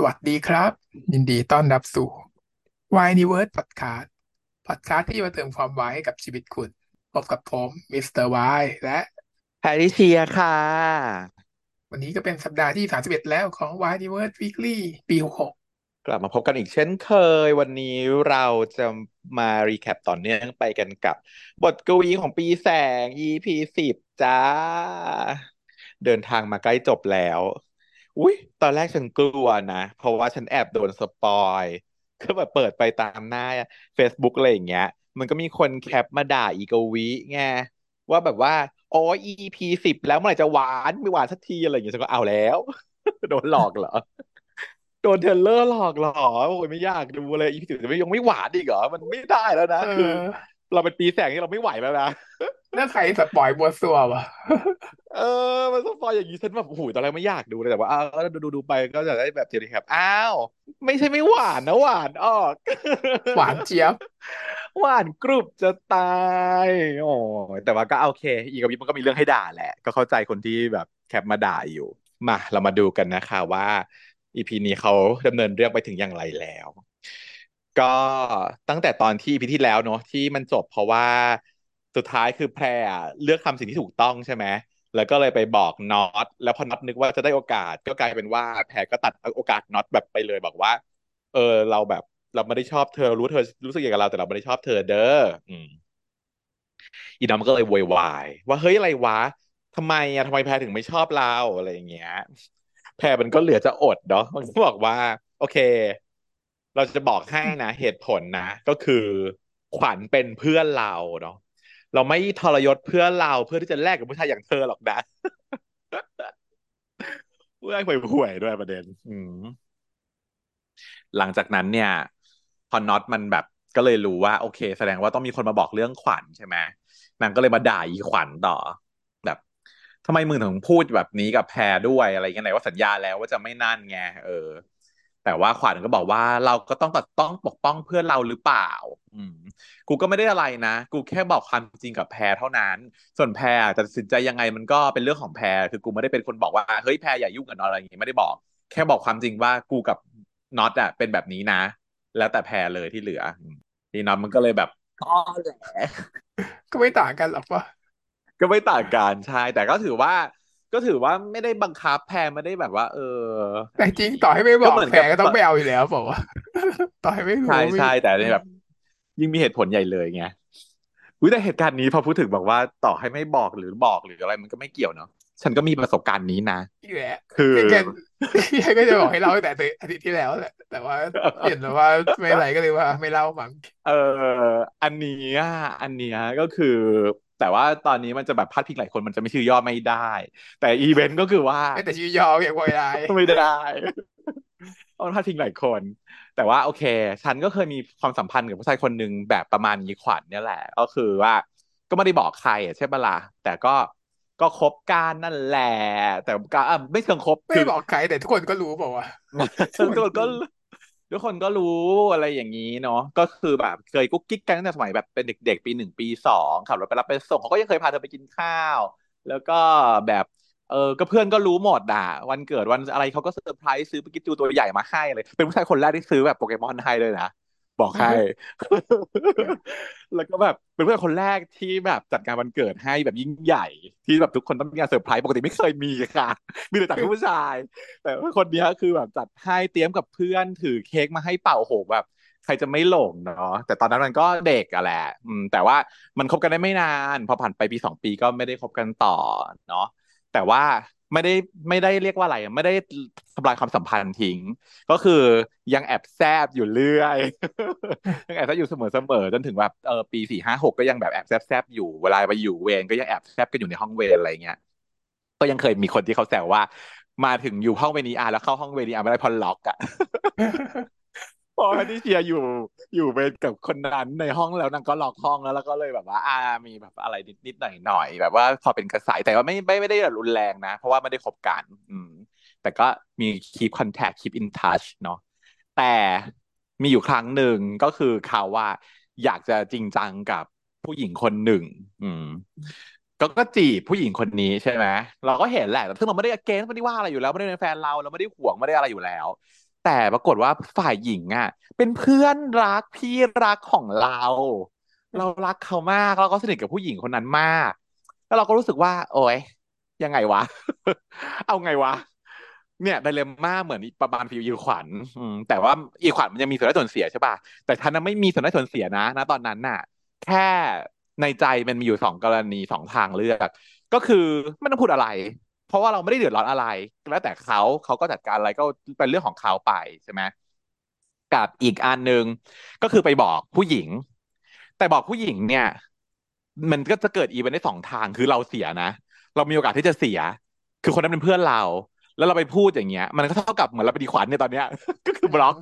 สวัสดีครับ ยินดีต้อนรับสู่ Yniverse Podcast Podcast ที่มาเติมความวายให้กับชีวิตคุณพบกับผมมิสเตอร์วายและแพทริเซียค่ะ วันนี้ก็เป็นสัปดาห์ที่ 31 แล้วของ Yniverse Weekly ปี 66 กลับมาพบกันอีกเช่นเคย วันนี้เราจะมา recap ต่อเนื่องไปกันกับบทกวีของปีแสง EP สิบจ้า เดินทางมาใกล้จบแล้ว อุ้ยตอนแรกฉันกลัวนะ เพราะว่าฉันแอบโดน spoil ก็แบบเปิดไปตามหน้า Facebook อะไรอย่างเงี้ย มันก็มีคน cap มาด่าอีกวีไงว่าแบบว่าโอ้ย EP สิบแล้วเมื่อไหร่จะหวานไม่หวานสักทีอะไรอย่างเงี้ยฉันก็เอาแล้ว โดนหลอกเหรอ โดน trailer หลอกเหรอโอ้ยไม่อยากดูเลย EP สิบจะไม่ยังไม่หวานอีกเหรอ มันไม่ได้แล้วนะเออคือ เราเป็นปีแสงนี่เราไม่ไหวแล้วนะแล้วใคร spoil มั่วซั่ววะเออมัน spoil อย่างนี้ฉันแบบโอ้โหตอนแรกไม่อยากดูเลยแต่ว่าอ้าวแล้วดูดูดูไปก็จะได้แบบเจอ recap อ้าว ไม่ใช่ไม่หวานนะหวานออกหวานเจี๊ยบหวานกรุบจะตายโอ้ยแต่ว่าก็โอเค อีกกับวิมันก็มีเรื่องให้ด่าแหละ ก็เข้าใจคนที่แบบ cap มาด่าอยู่ มาเรามาดูกันนะคะว่า EP นี้เขาดำเนินเรื่องไปถึงอย่างไรแล้ว ก็ตั้งแต่ตอนที่พีที่แล้วเนอะที่มันจบเพราะว่าสุดท้ายคือแพรเลือกทำสิ่งที่ถูกต้องใช่ไหมแล้วก็เลยไปบอกน็อตแล้วพอน็อตนึกว่าจะได้โอกาส ก็กลายเป็นว่าแพรก็ตัดโอกาสน็อตแบบไปเลยบอกว่า เออเราแบบเราไม่ได้ชอบเธอรู้เธอรู้สึกอย่างกับเราแต่เราไม่ได้ชอบเธอเด้ออืมอีน้องมันก็เลยโวยวายว่าเฮ้ยอะไรวะทำไมอะทำไมแพรถึงไม่ชอบเราอะไรอย่างเงี้ย แพรมันก็เหลือจะอดเนาะมันก็บอกว่า โอเค เราจะบอกให้นะเหตุผลนะ ก็คือขวัญเป็นเพื่อนเราเนาะเราไม่ทรยศเพื่อนเราเพื่อที่จะแลกกับผู้ชายอย่างเธอหรอกนะเพื่อนห่วยๆด้วยประเด็น อืมหลังจากนั้นเนี่ย พอน็อตมันแบบก็เลยรู้ว่า โอเค แสดงว่าต้องมีคนมาบอกเรื่องขวัญใช่ไหมนางก็เลยมาด่าอีขวัญต่อ แบบทำไมมึงถึงพูดแบบนี้กับแพรด้วยอะไรเงี้ยไหนว่าสัญญาแล้วว่าจะไม่นั่นไงเออ แต่ว่าขวัญก็บอกว่าเราก็ต้องตัดต้องปกป้องเพื่อนเราหรือเปล่า อืม กูก็ไม่ได้อะไรนะ กูแค่บอกความจริงกับแพรเท่านั้น ส่วนแพรจะตัดสินใจยังไงมันก็เป็นเรื่องของแพรคือกูไม่ได้เป็นคนบอกว่าเฮ้ยแพรอย่ายุ่งกับน็อตอะไรอย่างงี้ไม่ได้บอก แค่บอกความจริงว่ากูกับน็อตอะเป็นแบบนี้นะ แล้วแต่แพรเลยที่เหลืออืมทีน็อตมันก็เลยแบบอ๋อแหละก็ไม่ต่างกันหรอกวะก็ไม่ต่างกันใช่แต่ก็ถือว่า ก็ถือว่าไม่ได้บังคับแพรไม่ได้แบบว่า เออ แต่จริงต่อให้ไม่บก็อกเหมือนแพรกับก็ต้องไปเอาอยู่แล้วบอกว่า ต่อให้ไม่รู้ใช่ไม่ใช่แต่เนี่ยแบบ ยิ่งมีเหตุผลใหญ่เลยไงอุ๊ยแต่เหตุการณ์นี้พอพูดถึงบอกว่าต่อให้ไม่บอกหรือบอกหรืออะไรมันก็ไม่เกี่ยวเนาะฉันก็มีประสบการณ์นี้นะอีกแหละคือแกแกก็จะบอกให้เล่าตั้งแต่อาทิตย์ที่แล้วแหละแต่ว่าเห็นแล้วว่าไม่อะไรก็เลยว่าไม่เล่ามั้งเออ อันเนี้ยอันเนี้ยก็คือ แต่ว่าตอนนี้มันจะแบบพาดพิงหลายคนมันจะไม่ชื่อย่อไม่ได้ แต่อีเวนต์ก็คือว่าแต่ชื่อยอยังไม่ได้ไม่ได้เพราะมันพาดพิงหลายคน แต่ว่าโอเค ฉันก็เคยมีความสัมพันธ์กับผู้ชายคนหนึ่งแบบประมาณนี้ขวัญเนี่ยแหละ ก็คือว่าก็ไม่ได้บอกใครอะใช่ปะล่ะแต่ก็ก็คบกันนั่นแหละ แต่ก็อะไม่เชิงคบไม่คือบอกใครแต่ทุกคนก็รู้บอกว่าทุกคนก็ ทุกคนก็รู้อะไรอย่างนี้เนาะก็คือแบบเคยกุ๊กกิ๊กกันตั้งแต่สมัยแบบเป็นเด็กๆ ปีหนึ่งปีสองขับรถไปรับไปส่งเขาก็ยังเคยพาเธอไปกินข้าว แล้วก็แบบเออก็เพื่อนก็รู้หมดอะวันเกิดวันอะไรเขาก็เซอร์ไพรส์ซื้อปิกาจูตัวใหญ่มาให้เลย เป็นผู้ชายคนแรกที่ซื้อแบบโปเกมอนให้เลยนะ บอกให้ แล้วก็แบบเป็นเพื่อนคนแรกที่แบบจัดการวันเกิดให้แบบยิ่งใหญ่ ที่แบบทุกคนต้องมีงานเซอร์ไพรส์ปกติไม่เคยมีค่ะ มีแต่จัดให้ผู้ชาย แต่ว่าคนเนี้ยคือแบบจัดให้เตรียมกับเพื่อนถือเค้กมาให้เป่าโอ้โหแบบใครจะไม่หลงเนาะแต่ตอนนั้นมันก็เด็กอะแหละอืมแต่ว่ามันคบกันได้ไม่นาน พอผ่านไปปีสองปีก็ไม่ได้คบกันต่อเนาะแต่ว่า ไม่ได้ไม่ได้เรียกว่าอะไรไม่ได้ทำลายความสัมพันธ์ทิ้ง ก็คือยังแอบแซบอยู่เรื่อยยังแอบแซบอยู่เสมอเสมอจนถึงแบบเออปีสี่ห้าหกก็ยังแบบแอบแซบแซบอยู่เวลาไปอยู่เวรก็ยังแอบแซบกันอยู่ในห้องเวรอะไรเงี้ยก็ยังเคยมีคนที่เขาแซวว่า มาถึงอยู่ห้องเวรนีอาแล้วเข้าห้องเวรนีอาไม่ได้พอล็อกอะ พอทริเซียอยู่อยู่เวรกับคนนั้นในห้องแล้วนางก็ล็อกห้องแล้วแล้วก็เลยแบบว่าอ่ามีแบบอะไรนิดนิดหน่อยหน่อยๆแบบว่าพอเป็นกระสายแต่ว่าไม่ไม่ไม่ได้แบบรุนแรงนะ เพราะว่าไม่ได้คบกันอืม แต่ก็มี keep contact keep in touch เนาะแต่มีอยู่ครั้งหนึ่งก็คือเขาว่า อยากจะจริงจังกับผู้หญิงคนหนึ่ง อืมก็ก็จีบผู้หญิงคนนี้ใช่ไหมเราก็เห็นแหละซึ่งเราไม่ได้เกณฑ์ไม่ได้ว่าอะไรอยู่แล้วไม่ได้เป็นแฟนเราเราไม่ได้ห่วงไม่ได้อะไรอยู่แล้ว แต่ปรากฏว่าฝ่ายหญิงอะ เป็นเพื่อนรักพี่รักของเรา เรารักเขามากเราก็สนิทกับผู้หญิงคนนั้นมาก แล้วเราก็รู้สึกว่า โอ๊ยยังไงวะ เอาไงวะ เนี่ยไดเลมม่าเหมือนประมาณฟิวอีขวัญแต่ว่าอีขวัญมันยังมีส่วนได้ส่วนเสียใช่ป่ะแต่ฉันน่ะไม่มีส่วนได้ส่วนเสียนะนะตอนนั้นน่ะ แค่ในใจมันมีอยู่สองกรณีสองทางเลือก ก็คือไม่ต้องพูดอะไร เพราะว่าเราไม่ได้เดือดร้อนอะไร แล้วแต่เขาเขาก็จัดการอะไรก็เป็นเรื่องของเขาไปใช่ไหมกับอีกอันหนึ่งก็คือไปบอกผู้หญิง แต่บอกผู้หญิงเนี่ย มันก็จะเกิดอีเวนต์ได้สองทางคือเราเสียนะเรามีโอกาสที่จะเสีย คือคนนั้นเป็นเพื่อนเรา แล้วเราไปพูดอย่างเงี้ย มันก็เท่ากับเหมือนเราไปดีขวัญเนี่ยตอนเนี้ย ก็คือบล็อก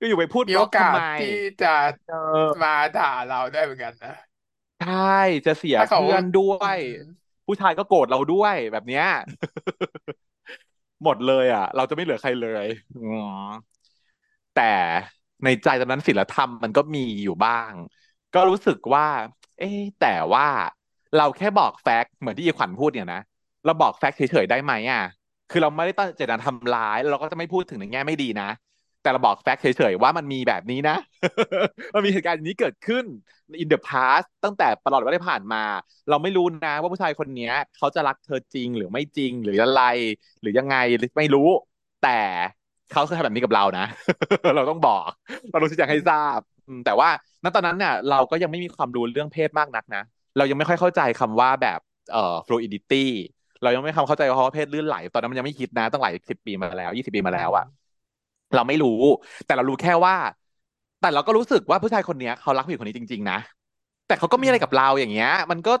ก็อยู่ไปพูดมีบล็โออกกาทำสไมที่จะเออมาด่าเราได้เหมือนกันนะ ใช่จะเสียถ้าเขาเพื่อนด้วอืยม ผู้ชายก็โกรธเราด้วยแบบเนี้ย หมดเลย อะ เราจะไม่เหลือใครเลยอืมแต่ในใจตอนนั้นศีลธรรมมันก็มีอยู่บ้าง ก็รู้สึกว่า เอ๊แต่ว่าเราแค่บอกแฟกต์เหมือนที่ยีขวัญพูดเนี่ยนะเราบอกแฟกต์เฉยๆได้ไหมอะ คือเราไม่ได้ตั้งเจตนาทำร้าย เราก็จะไม่พูดถึงในแง่ไม่ดีนะ แต่เราบอกแฟกต์เฉยๆว่ามันมีแบบนี้นะ มันมีเหตุการณ์นี้เกิดขึ้น in the past ตั้งแต่ตลอดเวลาที่ผ่านมา เราไม่รู้นะว่าผู้ชายคนนี้เขาจะรักเธอจริงหรือไม่จริงหรืออะไร หรือยังไงไม่รู้ แต่เขาเคยทำแบบนี้กับเรานะ เราต้องบอก เราต้องชี้แจงให้ทราบ แต่ว่าณตอนนั้นเนี่ยเราก็ยังไม่มีความรู้เรื่องเพศมากนักนะ เรายังไม่ค่อยเข้าใจคำว่าแบบเอ่อ fluidity เรายังไม่คำเข้าใจว่าเพศลื่นไหล ตอนนั้นมันยังไม่คิดนะตั้งหลายสิบปีมาแล้วยี่สิบปีมาแล้วอะ เราไม่รู้ แต่เรารู้แค่ว่า แต่เราก็รู้สึกว่าผู้ชายคนเนี้ยเขารักผู้หญิงคนนี้จริง ๆ นะแต่เขาก็มีอะไรกับเราอย่างเงี้ย มันก็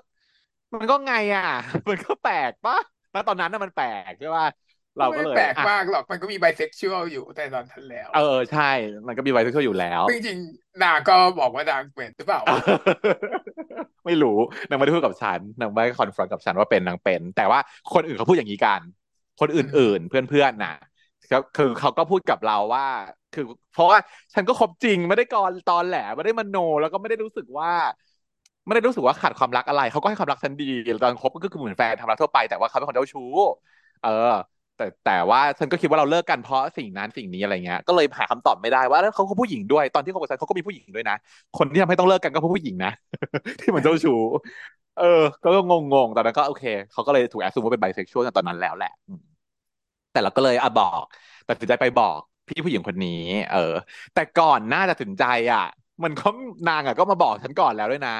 มันก็ไงอะ มันก็แปลกปะณตอนนั้นน่ะมันแปลกใช่ป่ะเราก็ไม่เลยแปลกอะมากหรอกมันก็มีไบเซ็กชวลอยู่แต่ตอนนั้นแล้ว เออใช่ มันก็มีไวท์เซ็กชวลอยู่แล้วซึ่งจริงๆนางก็บอกว่านางเป็นหรือเปล่า ไม่รู้นางไม่ได้พูดกับฉันนางไม่ได้ confront กับฉันว่าเป็นนางเป็น แต่ว่าคนอื่นเขาพูดอย่างนี้กัน คนอื่นๆเพื่อนๆน่ะ ก็คือเขาก็พูดกับเราว่า คือ เพราะว่าฉันก็คบจริงไม่ได้กรตอนแหลไม่ได้มโน แล้วก็ไม่ได้รู้สึกว่า ไม่ได้รู้สึกว่าขาดความรักอะไร เขาก็ให้ความรักฉันดีตอนคบก็คือเหมือนแฟนทำรักทั่วไปแต่ว่าเขาเป็นคนเจ้าชู้ เออ แต่แต่ว่าฉันก็คิดว่าเราเลิกกันเพราะสิ่งนั้นสิ่งนี้อะไรเงี้ยก็เลยหาคำตอบไม่ได้ว่าแล้วเขาก็ผู้หญิงด้วยตอนที่คบกับฉันเขาก็มีผู้หญิงด้วยนะคนที่ทำให้ต้องเลิกกันก็เพราะผู้หญิงนะที่เหมือนเจ้าชู้เออ ก็งงๆตอนนั้นก็โอเคเขาก็เลยถูกแอสซูมว่าเป็นไบเซ็กชวลตอนนั้นแล้วแหละ แต่เราก็เลยอะบอกตัดสินใจไปบอกพี่ผู้หญิงคนนี้ เออ แต่ก่อนหน้าจะตัดสินใจอะ มันก็นางอะก็มาบอกฉันก่อนแล้วด้วยนะ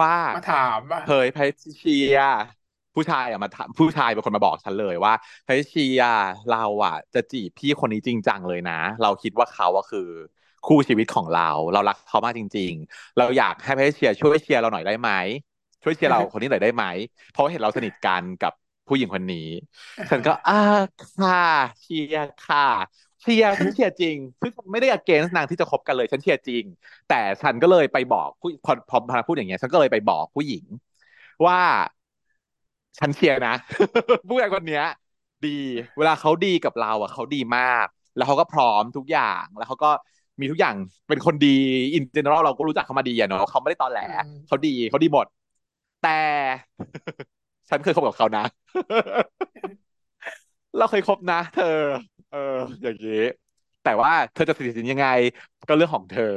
ว่ามาถามว่าเฮ้ยแพทริเชียผู้ชายอะมาถามผู้ชายเป็นคนมาบอกฉันเลยว่าแพทริเชียเราอะ จะจีบพี่คนนี้จริงจังเลยนะ เราคิดว่าเขาอะคือคู่ชีวิตของเรา เรารักเขามากจริง ๆ เราอยากให้แพทริเชียช่วยเชียร์เราหน่อยได้ไหมช่วยเชียร์เราคนนี้หน่อยได้ไหมเพราะว่าเห็นเราสนิทกันกับ ผู้หญิงคนนี้ ฉันก็อ่าค่ะเชียร์ค่ะเชียร์ฉันเชียร์จริงคือฉันไม่ได้ against นางที่จะคบกันเลยฉันเชียร์จริง แต่ฉันก็เลยไปบอกผู้พอพอพอพูดอย่างเงี้ยฉันก็เลยไปบอกผู้หญิง ว่าฉันเชียร์นะผู้ชายคนเนี้ย ดี เวลาเขาดีกับเราอะเขาดีมาก แล้วเขาก็พร้อมทุกอย่างแล้วเขาก็มีทุกอย่างเป็นคนดีอินเจเนอรัลเราก็รู้จักเขามาดีอะเนาะเขาไม่ได้ตอแหลอืมเขาดีเขาดีหมด แต่ ฉันเคยคบกับเขานะ เราเคยคบนะ เธอ เออ อย่างนี้แต่ว่าเธอจะตัดสินยังไง ก็เรื่องของเธอ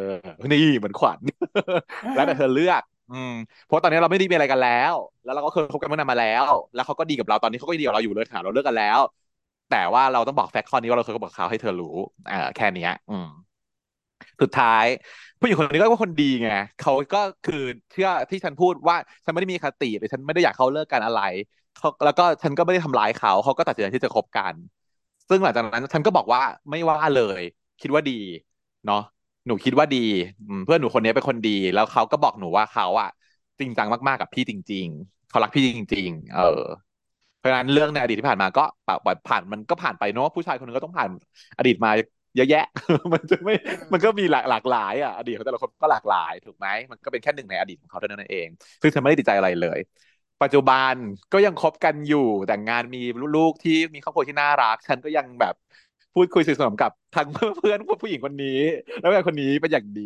นี่เหมือนขวัญแล้วแต่เธอเลือก อืมเพราะตอนนี้เราไม่ได้มีอะไรกันแล้ว แล้วเราก็เคยคบกันเมื่อนานมาแล้ว แล้วเขาก็ดีกับเราตอนนี้เขาก็ดีกับเราอยู่เลยค่ะเราเลิกกันแล้ว แต่ว่าเราต้องบอกแฟกต์ข้อนี้ว่าเราเคยคบกับเขาให้เธอรู้อ่าแค่นี้อืม สุดท้าย ผู้หญิงคนนี้ก็เป็นคนดีไงเขาก็คือเชื่อที่ฉันพูดว่าฉันไม่ได้มีคติหรือฉันไม่ได้อยากเขาเลิกกันอะไรเขาแล้วก็ฉันก็ไม่ได้ทำร้ายเขาเขาก็ตัดสินใจที่จะคบกัน ซึ่งหลังจากนั้นฉันก็บอกว่าไม่ว่าเลย คิดว่าดี เนาะหนูคิดว่าดีเพื่อนหนูคนนี้เป็นคนดี แล้วเขาก็บอกหนูว่าเขาอะจริงจังมากๆกับพี่จริง ๆเขารักพี่จริง ๆ เออเพราะฉะนั้นเรื่องในอดีตที่ผ่านมาก็ผ่านมันก็ผ่านไปเนาะผู้ชายคนนึงก็ต้องผ่านอดีตมา เยอะแยะ มันจะไม่มันก็มีหลากหลากหลายอะอดีตของแต่ละคนก็หลากหลายถูกไหมมันก็เป็นแค่หนึ่งในอดีตของเขาเท่านั้นเอง ซึ่งฉันไม่ได้ติดใจอะไรเลย ปัจจุบันก็ยังคบกันอยู่แต่งงานมีลูกที่มีครอบครัวที่น่ารัก ฉันก็ยังแบบพูดคุยสนิทสนมกับทั้งเพื่อนผู้หญิงคนนี้ แล้วก็คนนี้เป็นอย่างดี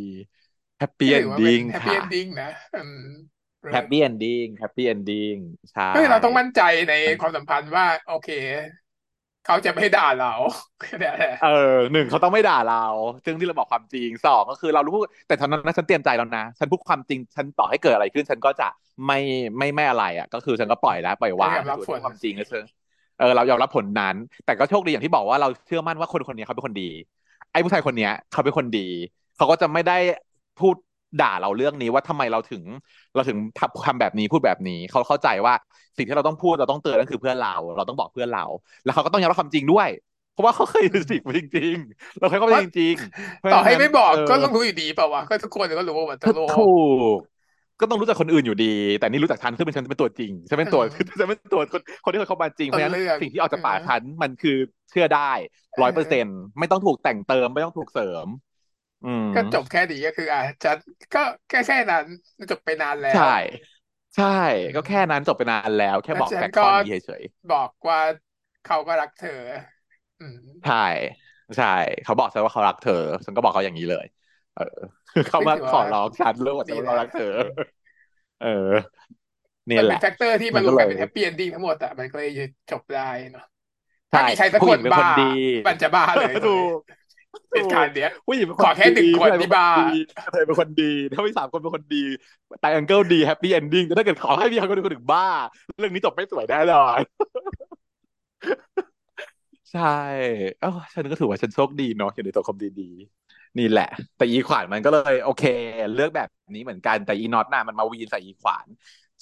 แฮปปี้ก็เอถืนอว่าเป็นดิ้งแฮปปี้ค่ะเอนดิ้งนะอืมแฮ happy ending happy ending ใช่เฮ้ยเราต้องมั่นใจในความสัมพันธ์ว่า โอเค เขาจะไม่ด่าเราแค่นั้นแหละเออหนึ่งเขาต้องไม่ด่าเรา ซึ่งที่เราบอกความจริงสองก็คือเรารู้ แต่ตอนนั้นนะฉันเตรียมใจแล้วนะ ฉันพูดความจริง ฉันต่อให้เกิดอะไรขึ้น ฉันก็จะไม่ไม่ไม่อะไรอะ ก็คือฉันก็ปล่อยแล้วปล่อยวางยอมรับผลความจริงแล้วเชิงเออเรายอมรับผลนั้น แต่ก็โชคดีอย่างที่บอกว่าเราเชื่อมั่นว่าคนคนนี้เขาเป็นคนดี ไอ้ผู้ชายคนเนี้ยเขาเป็นคนดี เขาก็จะไม่ได้พูด ด่าเราเรื่องนี้ว่าทำไมเราถึง เราถึงทำคำแบบนี้พูดแบบนี้ เขาเข้าใจว่าสิ่งที่เราต้องพูดเราต้องเตือนนั่นคือเพื่อนเรา เราต้องบอกเพื่อนเรา แล้วเขาก็ต้องยอมรับความจริงด้วย เพราะว่าเขาเคยเป็นสิ่งจริง ๆ เราเคยเข้าไปจริงๆต่อให้ไม่บอกเก็ต้องรู้อยู่ดีเปล่าวะก็ทุกคนก็รู้ว่ามันตลกถูกก็ต้องรู้จักคนอื่นอยู่ดี แต่นี่รู้จักฉันคือเป็นฉันเป็นตัวจริงฉันเป็นตัวอืมฉันเป็นตัวคนคนที่เคยเข้ามาจริงเพต้ราะนฉะนั้นเรื่องสิ่งที่ออกจากปากเออฉันมันคือเชื่อได้ร้อยเปอร์เซ็นต์ไม่ต้องถูกแต่งเติมไม่ต้องถูกเสริม อืม ก็จบแค่นี้ก็คือ อะจะก็แค่แค่นั้นจบไปนานแล้วใช่ ใช่ ก็แค่นั้นจบไปนานแล้ว แค่บอกแล้วฉันแฟกต์ข้อก็นี้เฉยบอกว่าเขาก็รักเธอ อืมๆใช่ ใช่ เขาบอกฉันว่าเขารักเธอ ฉันก็บอกเขาอย่างนี้เลย เออ เขามาซึ่งถือว่าขอร้องฉันเรื่องว่าดีเขาแล้วรักเธอ เออมัเนี่ยนแหเป็นละ แฟกเตอร์ที่มัมันนรก็วมเลกันย เป็นแฮปปี้เอนดิ้งทั้งหมดอะมันก็เลยจบได้เนาะถ้าใช่มีใครสักผู้คหญินงเป็นบ้า คนดี มันจะบ้าเลยถูก เหตุการณ์เนี้ยผู้หญิงเป็นขอแค่หนึ่งดีคนผู้ชายที่บ้าดีเธอเป็นคนดี ถ้ามีสามคนเป็นคนดีไตรแองเกิลดีแฮปปี้เอนดิ้งแต่ถ้าเกิดขอให้มีคนคนหนึ่งบ้า เรื่องนี้จบไม่สวยแน่นอนใช่เอ้าฉันก็ถือว่าฉันโชคดีเนาะอยู่ในตัวคมดีๆ นี่แหละ แต่อีขวานมันก็เลย โอเค เลือกแบบนี้เหมือนกันแต่อีน็อตน่ะมันมาวีนใส่อีขวาน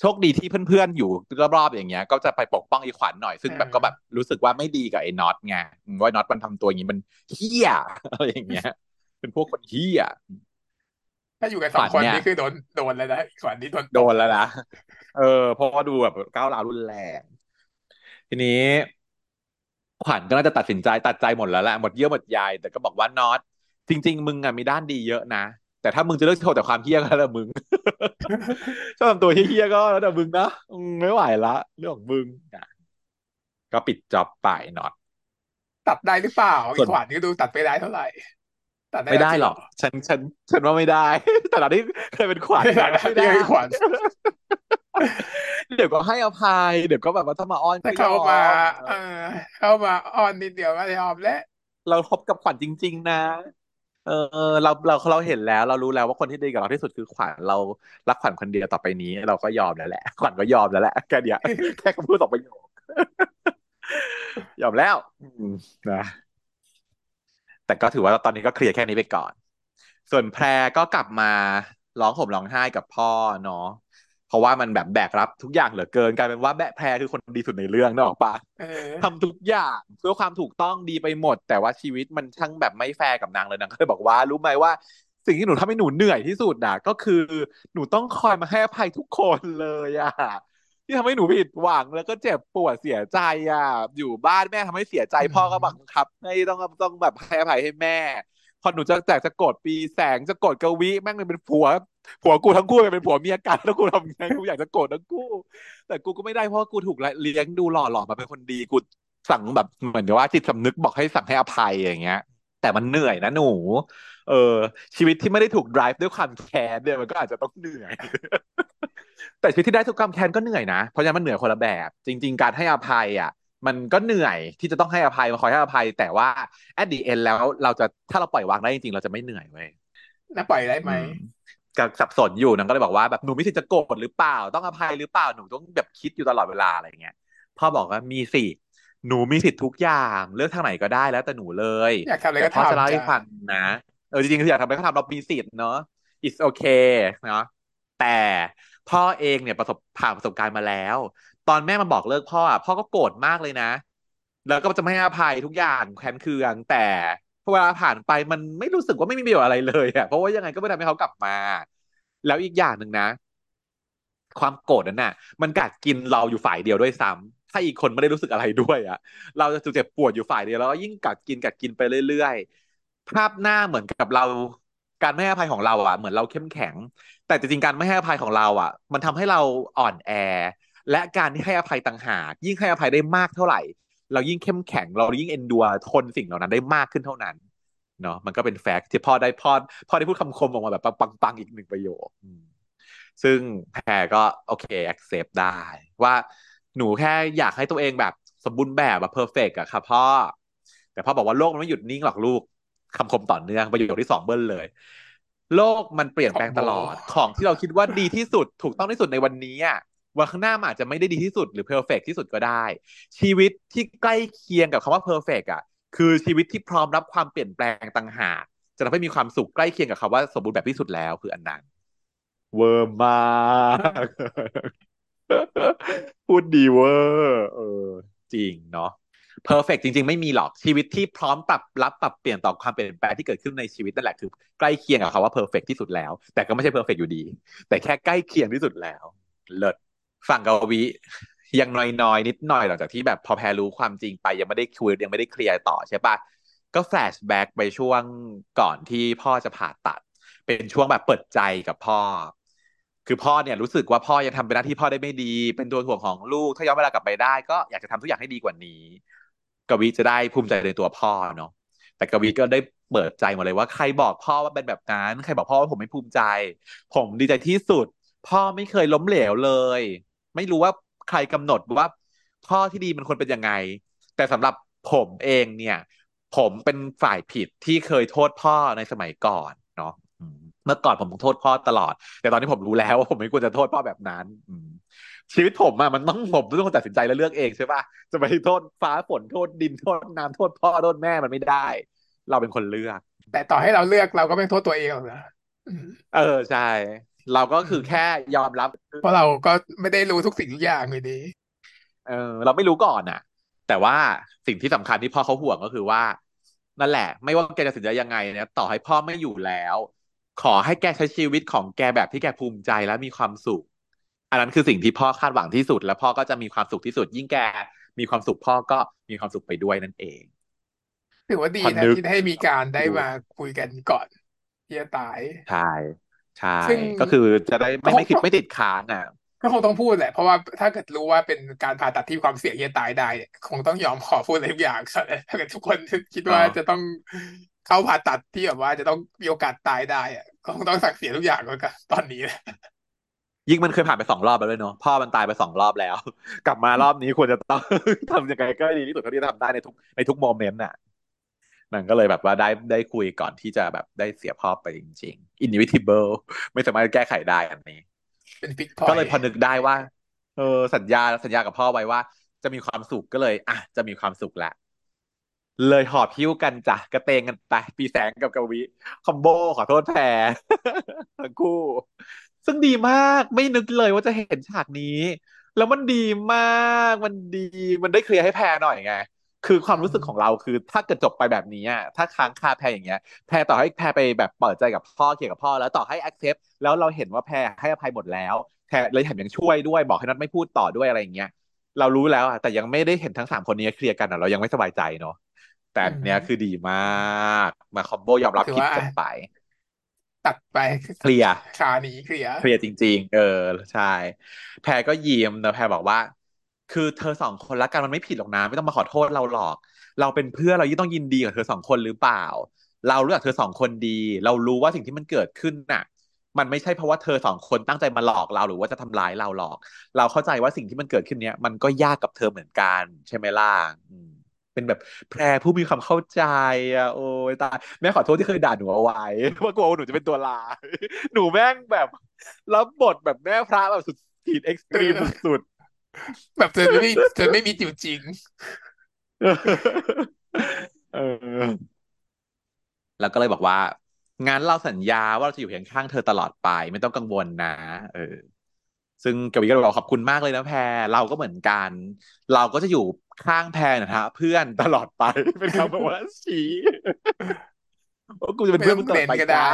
โชคดีที่เพื่อนๆอยู่รอบๆอย่างเงี้ย ก็จะไปปกป้องอีขวัญหน่อยซึ่งแบบก็แบบรู้สึกว่าไม่ดีกับไอ้น็อตไงอืมว่าน็อตมันทำตัวอย่างงี้มันเฮี้ยอะไรอย่างเงี้ย เป็นพวกคนเฮี้ยถ้าอยู่กันสองฝันคนเนี่ยนี่คือโดนโดนแล้วนะขวัญนี่โดนโดนแล้วนะเออเพราะว่าดูแบบก้าวร้าวรุนแรงทีนี้ ขวัญก็น่าจะตัดสินใจตัดใจหมดแล้วแหละหมดเยื่อหมดใยแต่ก็บอกว่าน็อตจริง ๆ มึงอะมีด้านดีเยอะนะ แต่ถ้ามึงจะเลือกโชว์แต่ความเฮี้ยก็แล้วแต่มึงชอบทำตัวเฮี้ยๆก็แล้วแต่มึงนะอืมไม่ไหวละเรื่องของมึงอะก็ปิดจ็อบไปน็อตตัดได้หรือเปล่าส่อีวนขวัญนี่ดูตัดไปได้เท่าไหร่ตัดได้ไม่ได้จงหรอกฉันฉัน ฉันว่าไม่ได้แต่เราที่เคยเป็นขวัญไม่ได้นะไม่ได้ไม่ได้ขวัญเดี๋ยวก็ให้อภัยเดี๋ยวก็แบบว่าถ้ามาอ้อนถ้าก็ยเข้าอมามเออ เข้ามาอ้อนนิดเดียวก็ยอมแล้วเราคบกับขวัญจริง ๆ นะ เออเราเราเราเห็นแล้ว เรารู้แล้วว่าคนที่ดีกับเราที่สุดคือขวัญเรารักขวัญคนเดียวต่อไปนี้ เราก็ยอมแล้วแหละขวัญก็ยอมแล้วแหละแค่เนี้ยแค่คำพูดสองประโยคยอมแล้วนะแต่ก็ถือว่าตอนนี้ก็เคลียร์แค่นี้ไปก่อน ส่วนแพรก็กลับมาร้องห่มร้องไห้กับพ่อเนาะ ราะว่ามันแบบแบกรับทุกอย่างเหลือเกินกลายเป็นว่าแบะแพรคือคนดีสุดในเรื่องนึกออกปะเออทำทุกอย่างเพื่อความถูกต้องดีไปหมด แต่ว่าชีวิตมันช่างแบบไม่แฟร์กับนางเลยนางก็เลยบอกว่ารู้ไหมว่าสิ่งที่หนูทำให้หนูเหนื่อยที่สุดน่ะก็คือหนูต้องคอยมาให้อภัยทุกคนเลยอะที่ทำให้หนูผิดหวังแล้วก็เจ็บปวดเสียใจอะ อยู่บ้านแม่ทำให้เสียใจอืมพ่อก็บังคับ ให้ต้องต้องแบบให้อภัยให้แม่ พอหนูจะแตกจะโกรธปีแสงจะโกรธกวีแม่งเลยเป็นผัว ผัวกูทั้งคู่เลยเป็นผัวเมียกันแล้วกูทำไงกูอยากจะโกรธทั้งคู่ แต่กูก็ไม่ได้เพราะว่ากูถูกเลี้ยงดูหล่อหล่อมาเป็นคนดีกูสั่งแบบเหมือนกับว่าจิตสำนึกบอกให้สั่งให้อภัยอย่างเงี้ย แต่มันเหนื่อยนะหนู เออ ชีวิตที่ไม่ได้ถูก drive ด้วยความแค้นเนี่ยมันก็อาจจะต้องเหนื่อย แต่ชีวิตที่ได้ทุกความแค้นก็เหนื่อยนะเพราะฉะนั้นมันเหนื่อยคนละแบบ จริง ๆ การให้อภัยอะมันก็เหนื่อยที่จะต้องให้อภัยมาคอยให้อภัย แต่ว่า at the end แล้วเราจะถ้าเราปล่อยวางได้จริงๆ เราจะไม่เหนื่อยเว้ยน่าปล่อยได้ไหม อืมก็สับสนอยู่นางก็เลยบอกว่าแบบหนูมีสิทธิ์จะโกรธหรือเปล่า ต้องอภัยหรือเปล่าหนูต้องแบบคิดอยู่ตลอดเวลาอะไรเงี้ยพ่อบอกว่ามีสิทธิ์หนูมีสิทธิ์ทุกอย่างเลือกทางไหนก็ได้แล้วแต่หนูเลยอยากทำอะไรแต่ก็พ่อจะเล่าทำให้จ้ะฟังนะเออจริงๆคืออยากทำอะไรก็ทำเรามีสิทธิ์เนาะ it's okay เนาะแต่พ่อเองเนี่ยประสบผ่านประสบการณ์มาแล้ว ตอนแม่มาบอกเลิกพ่ออะพ่อก็โกรธมากเลยนะ แล้วก็จะไม่ให้อภัยทุกอย่างแค้นเคืองแต่ พอเวลาผ่านไปมันไม่รู้สึกว่าไม่มีประโยชน์อะไรเลยอะเพราะว่ายังไงก็ไม่ทำให้เขากลับมา แล้วอีกอย่างหนึ่งนะ ความโกรธนั้นน่ะ มันกัดกินเราอยู่ฝ่ายเดียวด้วยซ้ำถ้าอีกคนไม่ได้รู้สึกอะไรด้วยอะเราจะเจ็บปวดอยู่ฝ่ายเดียวแล้วก็ยิ่งกัดกินกัดกินไปเรื่อยๆ ภาพหน้าเหมือนกับเราการไม่ให้อภัยของเราอะเหมือนเราเข้มแข็ง แต่จริงๆการไม่ให้อภัยของเราอะ มันทำให้เราอ่อนแอ และการที่ให้อภัยต่างหากยิ่งให้อภัยได้มากเท่าไหร่ เรายิ่งเข้มแข็ง เรายิ่งเอนดัวทนสิ่งเหล่านั้นได้มากขึ้นเท่านั้นเนาะมันก็เป็นแฟกต์ที่พ่อได้พ่อพ่อได้พูดคำคมออกมาแบบปังๆอีกหนึ่งประโยคอืมซึ่งแพรก็โอเค accept ได้ ว่าหนูแค่อยากให้ตัวเองแบบสมบูรณ์แบบอะ perfect อะค่ะพ่อ แต่พ่อบอกว่าโลกมันไม่หยุดนิ่งหรอกลูกคำคมต่อเนื่องประโยคที่สองเบิ้ลเลย โลกมันเปลี่ยนแปลงตลอดของที่เราคิดว่าดีที่สุดถูกต้องที่สุดในวันนี้อะ วันข้างหน้ามันอาจจะไม่ได้ดีที่สุดหรือ perfect ที่สุดก็ได้ ชีวิตที่ใกล้เคียงกับคำว่า perfect อะคือชีวิตที่พร้อมรับความเปลี่ยนแปลงต่างหากจะทำให้มีความสุขใกล้เคียงกับคำว่าสมบูรณ์แบบที่สุดแล้วคืออันนั้นเวอร์มากพูดดีเวอร์เออ จริงเนาะ perfect จริง ๆ ไม่มีหรอกชีวิตที่พร้อมปรับรับปรับเปลี่ยนต่อความเปลี่ยนแปลงที่เกิดขึ้นในชีวิตนั่นแหละคือใกล้เคียงกับคำว่า perfect ที่สุดแล้ว แต่ก็ไม่ใช่ perfect อยู่ดี แต่แค่ใกล้เคียงที่สุดแล้ว เลิศ ฝั่งกวียังน้อยๆนิดหน่อยหลังจากที่แบบพอแพรรู้ความจริงไปยังไม่ได้คุยยังไม่ได้เคลียร์ต่อใช่ปะก็ flashback ไปช่วงก่อนที่พ่อจะผ่าตัด เป็นช่วงแบบเปิดใจกับพ่อ คือพ่อเนี่ยรู้สึกว่าพ่อยังทำเป็นหน้าที่พ่อได้ไม่ดี เป็นตัวถ่วงของลูก ถ้าย้อนเวลากลับไปได้ ก็อยากจะทำทุกอย่างให้ดีกว่านี้ กวีจะได้ภูมิใจในตัวพ่อเนาะแต่กวีก็ได้เปิดใจหมดเลยว่าใครบอกพ่อว่าเป็นแบบนั้นใครบอกพ่อว่าผมไม่ภูมิใจ ผมดีใจที่สุด พ่อไม่เคยล้มเหลวเลย ไม่รู้ว่าใครกำหนดว่าพ่อที่ดีมันควรเป็นยังไง แต่สำหรับผมเองเนี่ย ผมเป็นฝ่ายผิดที่เคยโทษพ่อในสมัยก่อนเนาะเมื่อก่อนผมโทษพ่อตลอด แต่ตอนนี้ผมรู้แล้วว่าผมไม่ควรจะโทษพ่อแบบนั้นชีวิตผมอะมันต้องผมต้องตัดสินใจและเลือกเองใช่ปะจะไปโทษฟ้าฝนโทษดินโทษน้ำโทษพ่อโทษแม่มันไม่ได้ เราเป็นคนเลือก แต่ต่อให้เราเลือกเราก็ไม่โทษตัวเองหรอกนะเออใช่ เราก็คือแค่ยอมรับ เพราะเราก็ไม่ได้รู้ทุกสิ่งทุกอย่างเลยดีเออ เราไม่รู้ก่อนอะแต่ว่าสิ่งที่สำคัญที่พ่อเขาห่วงก็คือว่า นั่นแหละ ไม่ว่าแกจะตัดสินใจยังไงเนี่ยต่อให้พ่อไม่อยู่แล้ว ขอให้แกใช้ชีวิตของแกแบบที่แกภูมิใจและมีความสุข อันนั้นคือสิ่งที่พ่อคาดหวังที่สุด แล้วพ่อก็จะมีความสุขที่สุด ยิ่งแกมีความสุขพ่อก็มีความสุขไปด้วยนั่นเองถือว่าดีนะที่ให้มีการได้มาคุยกันก่อนที่จะตายใช่ ใช่ก็คือจะได้ไม่ไม่คิดไม่ติดค้างอะก็คงต้องพูดแหละ เพราะว่าถ้าเกิดรู้ว่าเป็นการผ่าตัดที่ความเสี่ยงที่จะตายได้คงต้องยอมขอพูดอะไรทุกอย่างถ้าเกิดทุกคนคิดว่าจะต้องเข้าผ่าตัดที่แบบว่าจะต้องมีโอกาสตายได้อะก็ต้องสักเสียทุกอย่างแล้วกันตอนนี้ยิ่งมันเคยผ่านไปสองรอบแล้วเลยเนาะพ่อมันตายไปสองรอบแล้ว กลับมารอบนี้ควรจะต้องทำยังไงก็ดีที่สุดเท่าที่จะทำได้ในทุกในทุกโมเมนต์น่ะ นั่นก็เลยแบบว่าได้ได้คุยก่อนที่จะแบบได้เสียพ่อไปจริง ๆ inevitable ไม่สามารถแก้ไขได้อันนี้ เป็นฟิกก็เลยพอนึกได้ว่า เออสัญญาสัญญากับพ่อไว้ว่า จะมีความสุขก็เลย อะ จะมีความสุขแหละเลยหอบพิ้วกันจ้ะกระเตงกันไป ปีแสงกับกวีคอมโบขอโทษแพรทั้งคู่ ซึ่งดีมากไม่นึกเลยว่าจะเห็นฉากนี้ แล้วมันดีมากมันดีมันได้เคลียร์ให้แพรหน่อยไง คือความรู้สึกของเราคือถ้าเกิดจบไปแบบนี้ถ้าค้างคาแพรอย่างเงี้ย แพรต่อให้แพรไปแบบเปิดใจกับพ่อเคลียร์กับพ่อ แล้วต่อให้ accept แล้วเราเห็นว่าแพรให้อภัยหมดแล้วแพรเลยแถมยังช่วยด้วย บอกให้นัทไม่พูดต่อด้วยอะไรอย่างเงี้ยเรารู้แล้วอะแต่ยังไม่ได้เห็นทั้งสามคนนี้เคลียร์กันอะเรายังไม่สบายใจเนาะแต่เนี้ยคือดีมาก มาคอมโบยอมรับผิดกันไปตัดไปเคลียร์ขาหนีเคลียร์เคลียร์จริง ๆ เออใช่ แพรก็ยิ้มนะแพรบอกว่า คือเธอสองคนรักกันมันไม่ผิดหรอกนะไม่ต้องมาขอโทษเราหรอก เราเป็นเพื่อเรายิ่งต้องยินดีกับเธอสองคนหรือเปล่า เรารู้จักเธอสองคนดี เรารู้ว่าสิ่งที่มันเกิดขึ้นน่ะ มันไม่ใช่เพราะว่าเธอสองคนตั้งใจมาหลอกเราหรือว่าจะทำร้ายเราหรอก เราเข้าใจว่าสิ่งที่มันเกิดขึ้นเนี้ยมันก็ยากกับเธอเหมือนกัน ใช่ไหมล่ะเป็นแบบแพรผู้มีความเข้าใจอะโอ้ยตายแม่ขอโทษที่เคยด่าหนูเอาไว้ว่ากลัวหนูจะเป็นตัวลายหนูแม่งแบบรับบทแบบแม่พระแบบสุดขีดเอ็กซ์ตรีมสุด แบบเธอไม่เธอไม่มีจิ๋วจริง เออ แล้วก็เลยบอกว่างั้นเราสัญญาว่าเราจะอยู่เคียงข้างเธอตลอดไป ไม่ต้องกังวลนะ เออ ซึ่งกวีก็บอกขอบคุณมากเลยนะแพรเราก็เหมือนกัน เราก็จะอยู่ข้างแพนนะฮะเพื่อนตลอดไปเป็นคำแบบว่าชี้ว่ากูจะเป็นเพื่อนมึงตลอดไปจ้า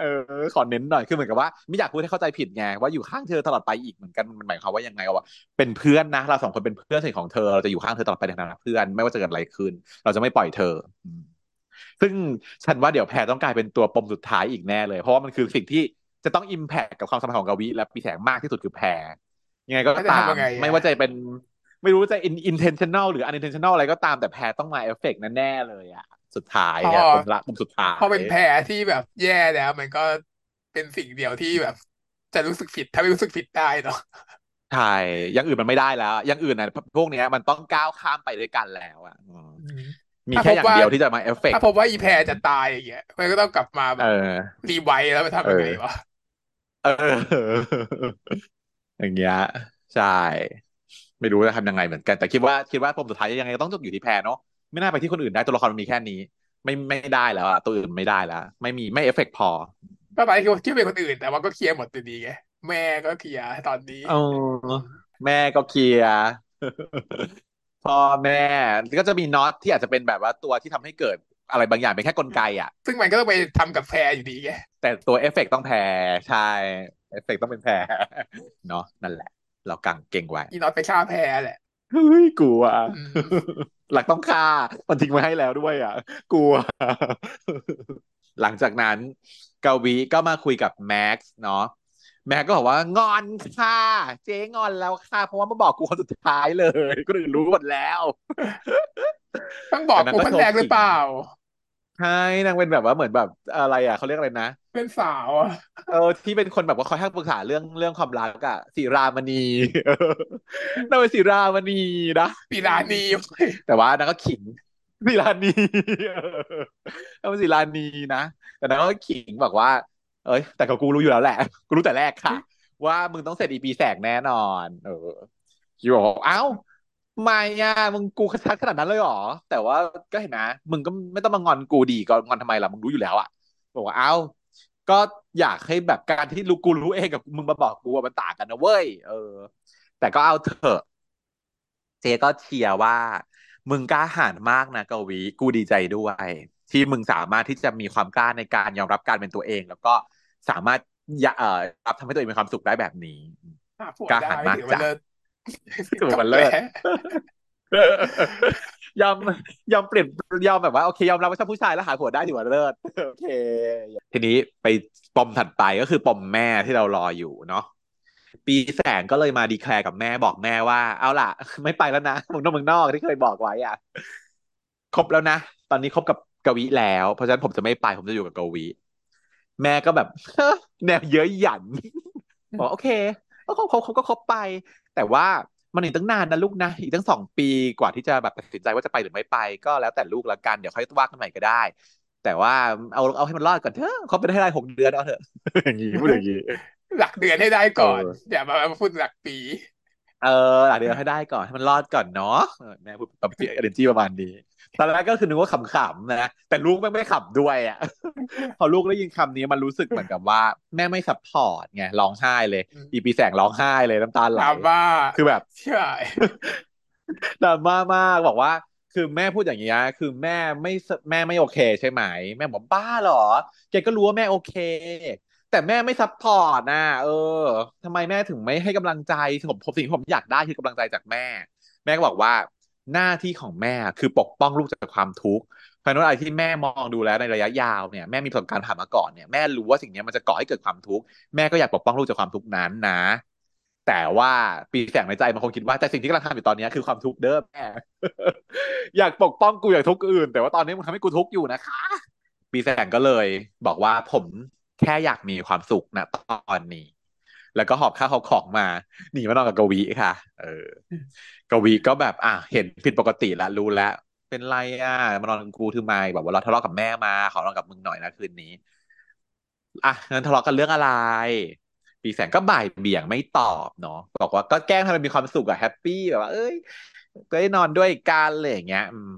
เออขอเน้นหน่อยคือเหมือนกับว่าไม่อยากพูดให้เข้าใจผิดไงว่าอยู่ข้างเธอตลอดไปอีกเหมือนกันมันหมายความว่ายังไงวะเป็นเพื่อนนะเราสองคนเป็นเพื่อนสนิทของเธอเราจะอยู่ข้างเธอตลอดไปในฐานะเพื่อนไม่ว่าจะเกิดอะไรขึ้น เราจะไม่ปล่อยเธอซึ่งฉันว่าเดี๋ยวแพรต้องกลายเป็นตัวปมสุดท้ายอีกแน่เลย เพราะว่ามันคือสิ่งที่จะต้องอิมแพคกับความสัมพันธ์ของกวีและปีแสงมากที่สุดคือแพรยังไงก็ตามไม่ว่าจะเป็นไม่รู้จะ intentional หรือ unintentional อะไรก็ตามแต่แพ้ต้องมาเอฟเฟกต์แน่เลยอะ สุดท้ายอะผมละผมสุดท้ายพอเป็นแพ้ที่แบบแย่แล้ว มันก็เป็นสิ่งเดียวที่แบบ จะรู้สึกผิดถ้าไม่รู้สึกผิดได้เนาะใช่อย่างอื่นมันไม่ได้แล้วอย่างอื่นน่ะพวกเนี้ยมันต้องก้าวข้ามไปด้วยกันแล้วอะอืมอืมมีถ้าแค่พบอย่างว่า เดียวที่จะมาเอฟเฟกถ้าต์พบว่าอีแพรจะตายอย่างเงี้ยมันก็ต้องกลับมาแบเอบอ รีไวท์แล้วไปทำยังไงวะเออ อย่างเงี้ยใช่ ไม่รู้จะทำยังไงเหมือนกัน แต่คิดว่าคิดว่าปมสุดท้ายยังไงก็ต้องจบอยู่ที่แพรเนาะ ไม่น่าไปที่คนอื่นได้ตัวละครมันมีแค่นี้ ไม่ไม่ได้แล้วอะตัวอื่นไม่ได้แล้ว ไม่มีไม่เอฟเฟกต์พอก็ไปคิดว่าคิดว่าเป็นคนอื่น แต่ว่าก็เคลียร์หมดอยู่ดีไงแม่ก็เคลียร์ตอนนี้เออแม่ก็เคลียร์พ่อแม่ก็จะมีน็อตที่อาจจะเป็นแบบว่าตัวที่ทำให้เกิดอะไรบางอย่างเป็นแค่กลไกอะ ซึ่งมันก็ต้องไปทำกับแพรอยู่ดีไงแต่ตัวเอฟเฟกต์ต้องแพรใช่เอฟเฟกต์ต้องเป็นแพรเนาะนั่นแหละ เรากังเก่งไว้อีน็อตไปฆ่าแพรแหละ เฮ้ยกลัวอืมหลักต้องฆ่ามันทิ้งไว้ให้แล้วด้วยอะ กลัว หลังจากนั้นกาวีก็มาคุยกับแม็กซ์เนาะแม็กก็บอกว่างอนค่ะเจ๊งอนแล้วค่ะ เพราะว่ามาบอกกูคนสุดท้ายเลยก็อื่นรู้หมดแล้ว ต้องบอกกูคนแรกหรือเปล่าใช่นางเป็นแบบว่าเหมือนแบบอะไรอะเขาเรียกอะไรนะ เป็นสาวอะเออที่เป็นคนแบบว่าคอยให้ปรึกษาเรื่องเรื่องความรักอะศิรามณีเออนางเป็นศิรามณีนะปีรานีแต่ว่านางก็ขิงศิรานีเออนางเป็นศิรานีนะแต่นางก็ขิงบอกว่า เอ้ย แต่กับกูรู้อยู่แล้วแหละกูรู้แต่แรกค่ะ ว่ามึงต้องเสร็จอีพีแสกแน่นอน เออคิวบอกเอ้าไม่อะมึงกูชัดขนาดนั้นเลยเหรอ แต่ว่าก็เห็นนะมึงก็ไม่ต้องมางอนกูดีก็งอนทำไมล่ะมึงรู้อยู่แล้วอะบอกว่าเอ้า ก็อยากให้แบบการที่รู้กูรู้เองกับมึงมาบอกกูอะมันต่างกันนะเว้ย เออ แต่ก็เอาเถอะ เจก็เชียร์ว่า มึงกล้าหาญมากนะกวีกูดีใจด้วย ที่มึงสามารถที่จะมีความกล้าในการยอมรับการเป็นตัวเอง แล้วก็สามารถยะเอ่อรับทำให้ตัวเองมีความสุขได้แบบนี้หาผัวกล้าได้หาญมากถือว่าจ้ะเลิศถือว่าเลิศ ยอมยอมเปลี่ยนยอมแบบว่าโอเคยอมรับว่าชอบผู้ชายแล้วหาผัวได้ถือว่าเลิศโอเค ทีนี้ไปปมถัดไปก็คือปมแม่ที่เรารออยู่เนาะปีแสงก็เลยมาดีแคลร์กับแม่บอกแม่ว่า เอาล่ะ ไม่ไปแล้วนะมึงนอกมึงนอกที่เคยบอกไว้อะครบแล้วนะ ตอนนี้คบกับกวีแล้ว เพราะฉะนั้นผมจะไม่ไปผมจะอยู่กับกวีแม่ก็แบบแนวเย้ยหยันบอกโอเคก็คบคบคบก็คบไป แต่ว่า มันอีกตั้งนานนะลูกนะอีกตั้งสองปีกว่าที่จะแบบตัดสินใจว่าจะไปหรือไม่ไป ก็แล้วแต่ลูกละกันเดี๋ยวค่อยว่ากันใหม่ก็ได้ แต่ว่าเอาเอาให้มันรอดก่อนเถอะเขาไปได้ได้หกเดือนเอาเถอะอย่างนี้พูดอย่างนี้หลักเดือนให้ได้ก่อนเอออย่ามาพูดหลักปีเออหลักเดือนให้ได้ก่อนให้มันรอดก่อนเนาะเออแม่พูดแบบเอเนจีประมาณนี้ ตอนแรกก็คือนึกว่าขำๆนะแต่ลูกไม่ไม่ขำด้วยอะพอลูกได้ยินคำนี้มันรู้สึกเหมือนกับว่า แม่ไม่ support ไงร้องไห้เลยอืมอีปีแสงร้องไห้เลยน้ำตาไหลถามว่าคือแบบใช่ดราม่ามากบอกว่า คือแม่พูดอย่างเงี้ยคือแม่ไม่สแม่ไม่โอเคใช่ไหม แม่บอกบ้าเหรอแกก็รู้ว่าแม่โอเค แต่แม่ไม่ support นะเออทำไมแม่ถึงไม่ให้กำลังใจผมผมสิ่งที่ผมอยากได้คือกำลังใจจากแม่ แม่ก็บอกว่า หน้าที่ของแม่คือปกป้องลูกจากความทุกข์เพราะนั้นอะไรที่แม่มองดูแล้วในระยะยาวเนี่ยแม่มีประสบการณ์ผ่านมาก่อนเนี่ยแม่รู้ว่าสิ่งนี้มันจะก่อให้เกิดความทุกข์แม่ก็อยากปกป้องลูกจากความทุกข์นั้นนะ แต่ว่าปีแสงในใจมันคงคิดว่าแต่สิ่งที่กำลังทำอยู่ตอนนี้คือความทุกข์เด้อแม่อยากปกป้องกูอยากทุกข์อื่น แต่ว่าตอนนี้มันทำให้กูทุกข์อยู่นะคะ ปีแสงก็เลย บอกว่าผมแค่อยากมีความสุขนะตอนนี้ แล้วก็หอบข้าวหอบของมาหนีมานอนกับกวีค่ะ เออกวีก็แบบ อะเห็นผิดปกติละรู้แล้วเป็นไรอะมานอนกับกูทำไมแบบว่าเราทะเลาะกับแม่มาขอนอนกับมึงหน่อยนะคืนนี้อะงั้นทะเลาะกันเรื่องอะไร ปีแสงก็บ่ายเบี่ยงไม่ตอบเนาะบอกว่าก็แกล้งทำให้มีความสุขอะ happy แบบว่า เอ้ยก็ได้นอนด้วยกันเลยอย่างเงี้ยอืม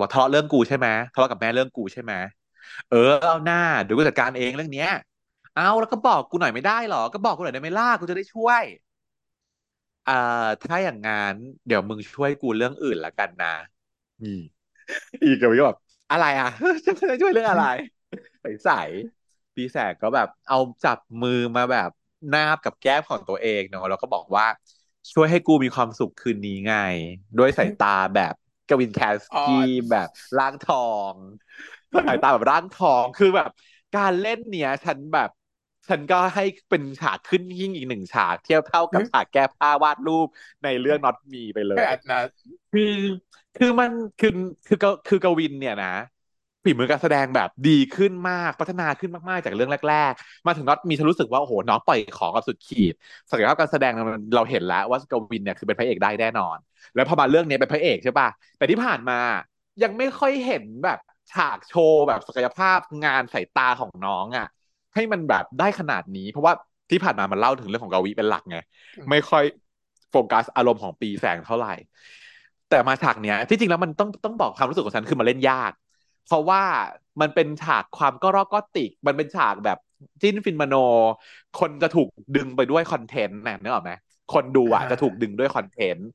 บอกทะเลาะเรื่องกูใช่ไหมทะเลาะกับแม่เรื่องกูใช่ไหมเออเอาน่าเดี๋ยวกูจัดการเองเรื่องเนี้ย เอาแล้วก็บอกกูหน่อยไม่ได้หรอ ก็บอกกูหน่อยได้ไหมล่ะกูจะได้ช่วยอ่าถ้าอย่างงั้นเดี๋ยวมึงช่วยกูเรื่องอื่นละกันนะ อืม อีกก็แบบอะไรอะจะจะช่วยเรื่องอะไร ใส่ใส่ปีแสกก็แบบเอาจับมือมาแบบนาบกับแก้มของตัวเองเนาะแล้วก็บอกว่าช่วยให้กูมีความสุขคืนนี้ไง ด้วยสายตาแบบกวินแคสอ่อกี้นแบบร่างทองสายตาแบบร่างทองคือแบบ การเล่นเนี้ยฉันแบบ ฉันก็ให้เป็นฉากขึ้นหิ้งอีกหนึ่งฉากเทียบเท่ากับฉากแก้ผ้าวาดรูปในเรื่องน็อตมีไปเลแค่ยอันนั้นคือคือมันคือคือกคือกวินเนี่ยนะฝีมือการแสดงแบบดีขึ้นมากพัฒนาขึ้นมากๆจากเรื่องแรก ๆ มาถึงน็อตมีทะรู้สึกว่าโอ้โหน้องปล่อยของกับสุดขีดศักยภาพการแสดงมันเราเห็นแล้วว่ากวินเนี่ยคือเป็นพระเอกได้แน่นอน แล้วพอมาเรื่องนี้เป็นพระเอกใช่ป่ะแต่ที่ผ่านมายังไม่ค่อยเห็นแบบฉากโชว์แบบศักยภาพงานสายตาของน้องอะ ให้มันแบบได้ขนาดนี้ เพราะว่าที่ผ่านมามันเล่าถึงเรื่องของกวีเป็นหลักไงไม่ค่อยโฟกัสอารมณ์ของปีแสงเท่าไหร่ แต่มาฉากเนี้ยที่จริงแล้วมันต้องต้องบอกความรู้สึกของฉันคือมันเล่นยาก เพราะว่ามันเป็นฉากความก็รอกก็ติก มันเป็นฉากแบบจิ้นฟินมโน คนจะถูกดึงไปด้วยคอนเทนต์นะนึกออกไหมคนดูอะจะถูกดึงด้วยคอนเทนต์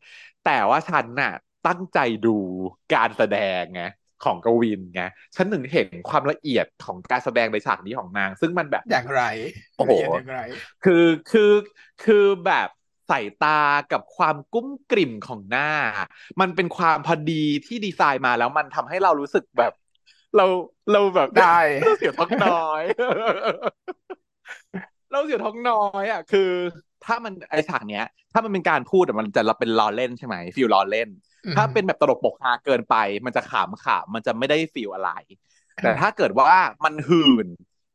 แต่ว่าฉันน่ะตั้งใจดูการแสดงไง ของกวินไงฉันหนึ่งเห็นความละเอียดของการแสดงในฉากนี้ของนาง ซึ่งมันแบบอย่างไรโอ้โหอย่างไรคือคือคือแบบสายตากับความกุ้มกลิ่มของหน้า มันเป็นความพอดีที่ดีไซน์มาแล้วมันทำให้เรารู้สึกแบบ เราเราแบบได้เราเสียท้องน้อย เราเสียท้องน้อยอะ คือ ถ้ามันไอฉากเนี้ย ถ้ามันเป็นการพูดมันจะเราเป็นล้อเล่นใช่ไหมฟิลล้อเล่น ถ้าเป็นแบบตลกปกฮาเกินไป มันจะขำขำมันจะไม่ได้ฟิลอะไร แต่ถ้าเกิดว่ามันหื่น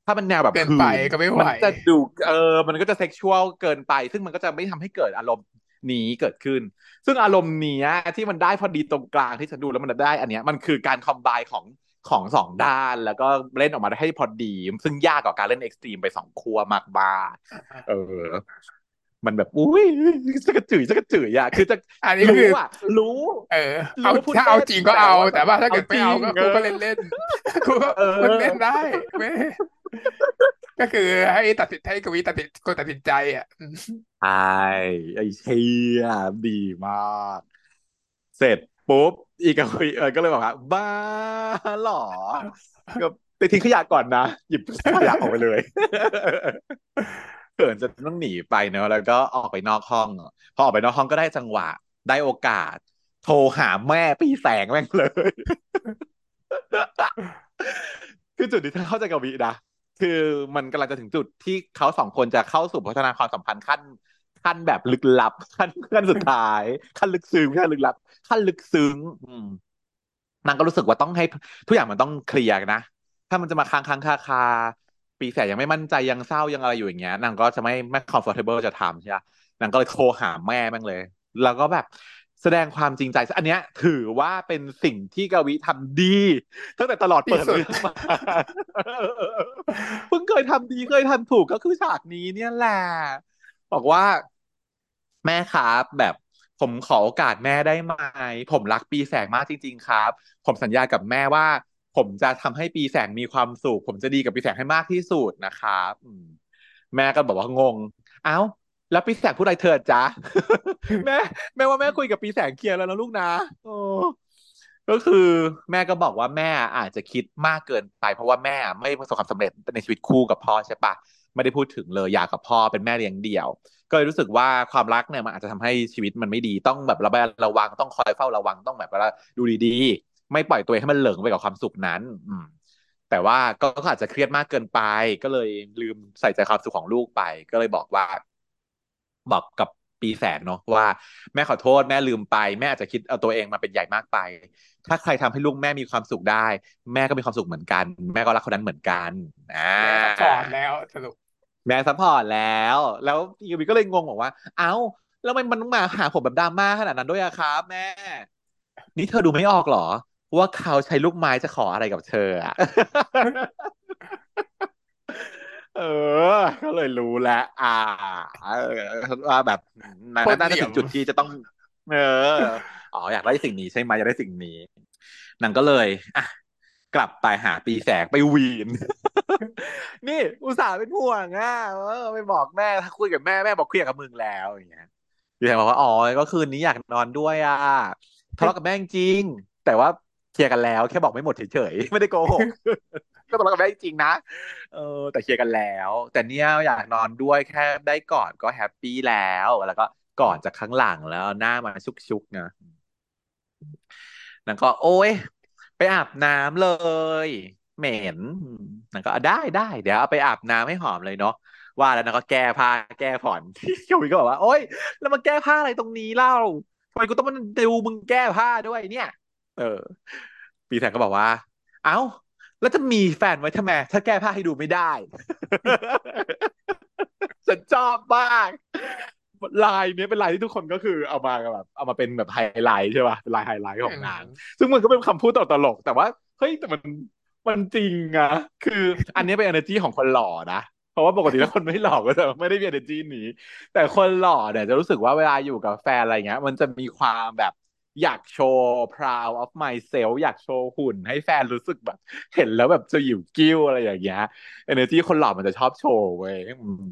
ถ้ามันแนวแบบเกินไปก็ไม่ไหวมันจะดูเออมันก็จะเซ็กชวลเกินไป ซึ่งมันก็จะไม่ทำให้เกิดอารมณ์นี้เกิดขึ้น ซึ่งอารมณ์นี้ที่มันได้พอดีตรงกลางที่ฉันดูแล้วมันได้ อันเนี้ยมันคือการคอมไบของของสองด้านแล้วก็เล่นออกมาได้ให้พอดี ซึ่งยากกว่าการเล่นเอ็กซ์ตรีมไปสองครัวมากบ้าเออ มันแบบอุ้ยจะกระจืดจะกระจืดอะคือจะอันนี้คือรู้ เออเอาถ้าเอาจริงก็เอา แต่ว่าถ้าเกิดไม่เอาก็กูก็เล่นเล่นกูก็เล่นได้ไม่ก็คือให้ตัดสินให้กวีตัดสินคนตัดสินใจอะใช่ไอ้เชี่ยดีมาก เสร็จปุ๊บอีกวีเออก็เลยบอกว่าบ้าหรอก็ไปทิ้งขยะก่อนนะ หยิบขยะออกไปเลย เขินจะต้องหนีไปเนอะแล้วก็ออกไปนอกห้องพอออกไปนอกห้องก็ได้จังหวะ ได้โอกาส โทรหาแม่ปีแสงแม่งเลย คือจุดที่เข้าใจกับวินะคือมันกำลังจะถึงจุดที่เขาสองคนจะเข้าสู่พัฒนาความสัมพันธ์ขั้น ขั้นแบบลึกลับ ขั้นขั้นสุดท้าย ขั้นลึกซึ้งขั้นลึกลับ ขั้นลึกซึ้งนางก็รู้สึกว่าต้องให้ทุกอย่างมันต้องเคลียร์นะ ถ้ามันจะมาค้างค้างคาคา ปีแสยังไม่มั่นใจยังเศร้ายังอะไรอยู่อย่างเงี้ยนางก็จะไม่ไม่ comfortable จะทำใช่ไหมนางก็เลยโทรหาแม่แม่งเลย แล้วก็แบบแสดงความจริงใจ อันเนี้ย ถือว่าเป็นสิ่งที่กวีทำดี ตั้งแต่ตลอดเปิดเรื่องมาเพิ่งเคยทำดีเคยทำถูกก็คือฉากนี้เนี่ยแหละบอกว่าแม่ครับแบบผมขอโอกาสแม่ได้ไหมผมรักปีแสงมากจริง ๆ ครับ ผมสัญญากับแม่ว่า ผมจะทำให้ปีแสงมีความสุขผมจะดีกับปีแสงให้มากที่สุดนะครับแม่ก็บอกว่างง เอ้า แล้วปีแสงพูดอะไรเถิดจ้าแม่แม่ว่าแม่คุยกับปีแสงเคลียร์แล้วนะลูกนะโอ้ก็คือแม่ก็บอกว่าแม่อาจจะคิดมากเกินไป เพราะว่าแม่ไม่ประสบความสำเร็จในชีวิตคู่กับพ่อใช่ปะไม่ได้พูดถึงเลยอยากกับพ่อเป็นแม่เลี้ยงเดี่ยว ก็เลยรู้สึกว่าความรักเนี่ยมันอาจจะทำให้ชีวิตมันไม่ดีต้องแบบระบระวังต้องคอยเฝ้าระวังต้องแบบว่าดูดีๆ ไม่ปล่อยตัวเองให้มันเหลิงไปกับความสุขนั้น อืม แต่ว่าก็อาจจะเครียดมากเกินไป ก็เลยลืมใส่ใจความสุขของลูกไป ก็เลยบอกว่า บอกกับปีแสงเนาะว่าแม่ขอโทษแม่ลืมไป แม่อาจจะคิดเอาตัวเองมาเป็นใหญ่มากไป ถ้าใครทำให้ลูกแม่มีความสุขได้ แม่ก็มีความสุขเหมือนกัน แม่ก็รักคนนั้นเหมือนกันอ่าสอนแล้วสรุปแม่ support แล้ว แล้วอีกวีก็เลยงงบอกว่า เอ้า แล้วมันมันต้องมาหาผมแบบดราม่าขนาดนั้นด้วยอะครับ แม่ นี่เธอดูไม่ออกหรอ ว่าเขาใช้ลูกไม้จะขออะไรกับเธออะเออ ก็เลยรู้แล้ว อ่าว่าแบบน่าจะถึงจุดที่จะต้อง เออ อ๋อ อยากได้สิ่งนี้ใช่ไหมอยากได้สิ่งนี้นางก็เลยอะกลับไปหาปีแสงไปวีน นี่ อุตส่าห์เป็นห่วงอะเออไปบอกแม่ถ้าคุยกับแม่แม่บอกเคลียร์กับมึงแล้วอย่างเงี้ยปีแสงบอกว่าอ๋อก็คืนนี้อยากนอนด้วยอะทะเลาะกับแม่จริง แต่ว่า เคลียร์กันแล้ว แค่บอกไม่หมดเฉยๆไม่ได้โกหกก็ทะเลาะกับแม่จริงนะเออแต่เคลียร์กันแล้ว แต่เนี้ยอยากนอนด้วยแค่ได้กอดก็ happy แล้วแล้วก็กอดจากข้างหลังแล้วหน้ามาชุกๆนะนั่นก็โอ้ยไปอาบน้ำเลย เหม็นนั่นก็ได้ได้เดี๋ยวเอาไปอาบน้ำให้หอมเลยเนาะว่าแล้วนั่นก็แก้ผ้าแก้ผ่อนโยวิก็บอกว่า โอ๊ยแล้วมาแก้ผ้าอะไรตรงนี้เล่าทำไมกูต้องมาดูมึงแก้ผ้าด้วยเนี่ย เออ ปีแสงก็บอกว่า เอ้า แล้วจะมีแฟนไว้ทำไม ถ้าแก้ผ้าให้ดูไม่ได้ ฉันชอบมากลายเนี้ยเป็นลายที่ทุกคนก็คือเอามาแบบเอามาเป็นแบบไฮไลท์ใช่ป่ะเป็นลายไฮไลท์ของนาง ซึ่งมันก็เป็นคำพูดตลกแต่ว่าเฮ้ยแต่มันมันจริงอะคือ อันนี้เป็น energy ของคนหล่อนะเพราะว่าปกติแล้วคนไม่หล่อก็จะไม่ได้มี energy นี้ แต่คนหล่อเนี่ยจะรู้สึกว่าเวลาอยู่กับแฟนอะไรเงี้ย มันจะมีความแบบ อยากโชว์ proud of myself อยากโชว์หุ่นให้แฟนรู้สึกแบบ เห็นแล้วแบบจะหยิวกิ้วอะไรอย่างเงี้ย energy คนหล่อมันจะชอบโชว์เว้ยอืม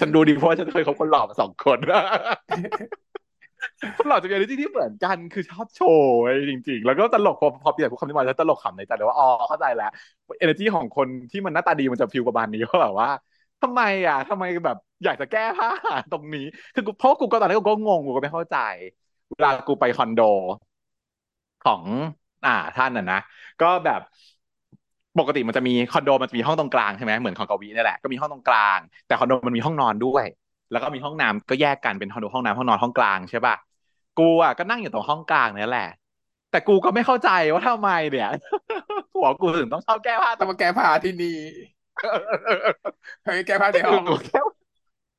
ฉันดูดีเพราะว่าฉันเคยคบคนหล่อมาสองคนคนหล่อจะมี energy ที่เหมือนกันคือชอบโชว์เว้ยจริง ๆ แล้วก็ตลกพอพอเปลี่ยนพูดคำนี้มาแล้วตลกขำในใจเลยว่าอ๋อเข้าใจแล้ว energy ของคนที่มันหน้าตาดีมันจะฟิลประมาณนี้ว่าแบบว่าทำไมอะทำไมแบบอยากจะแก้ผ้าตรงนี้ คือกูเพราะกูก็ตอนนั้นกูก็งงกูก็ไม่เข้าใจ เวลากูไปคอนโดของ อ่าท่านน่ะนะก็แบบปกติมันจะมีคอนโดมันจะมีห้องตรงกลางใช่ไหมเหมือนของกวีนี่แหละก็มีห้องตรงกลาง แต่คอนโดมันมีห้องนอนด้วย แล้วก็มีห้องน้ำก็แยกกันเป็นคอนโดห้องน้ำห้องนอนห้องกลางใช่ป่ะกูอะก็นั่งอยู่ตรงห้องกลางนี่แหละ แต่กูก็ไม่เข้าใจว่าทำไมเนี่ยหัวกูถึงต้องชอบแก้ผ้าต้องมาแก้ผ้าที่นี่เฮ้ยแก้ผ้าในห้อง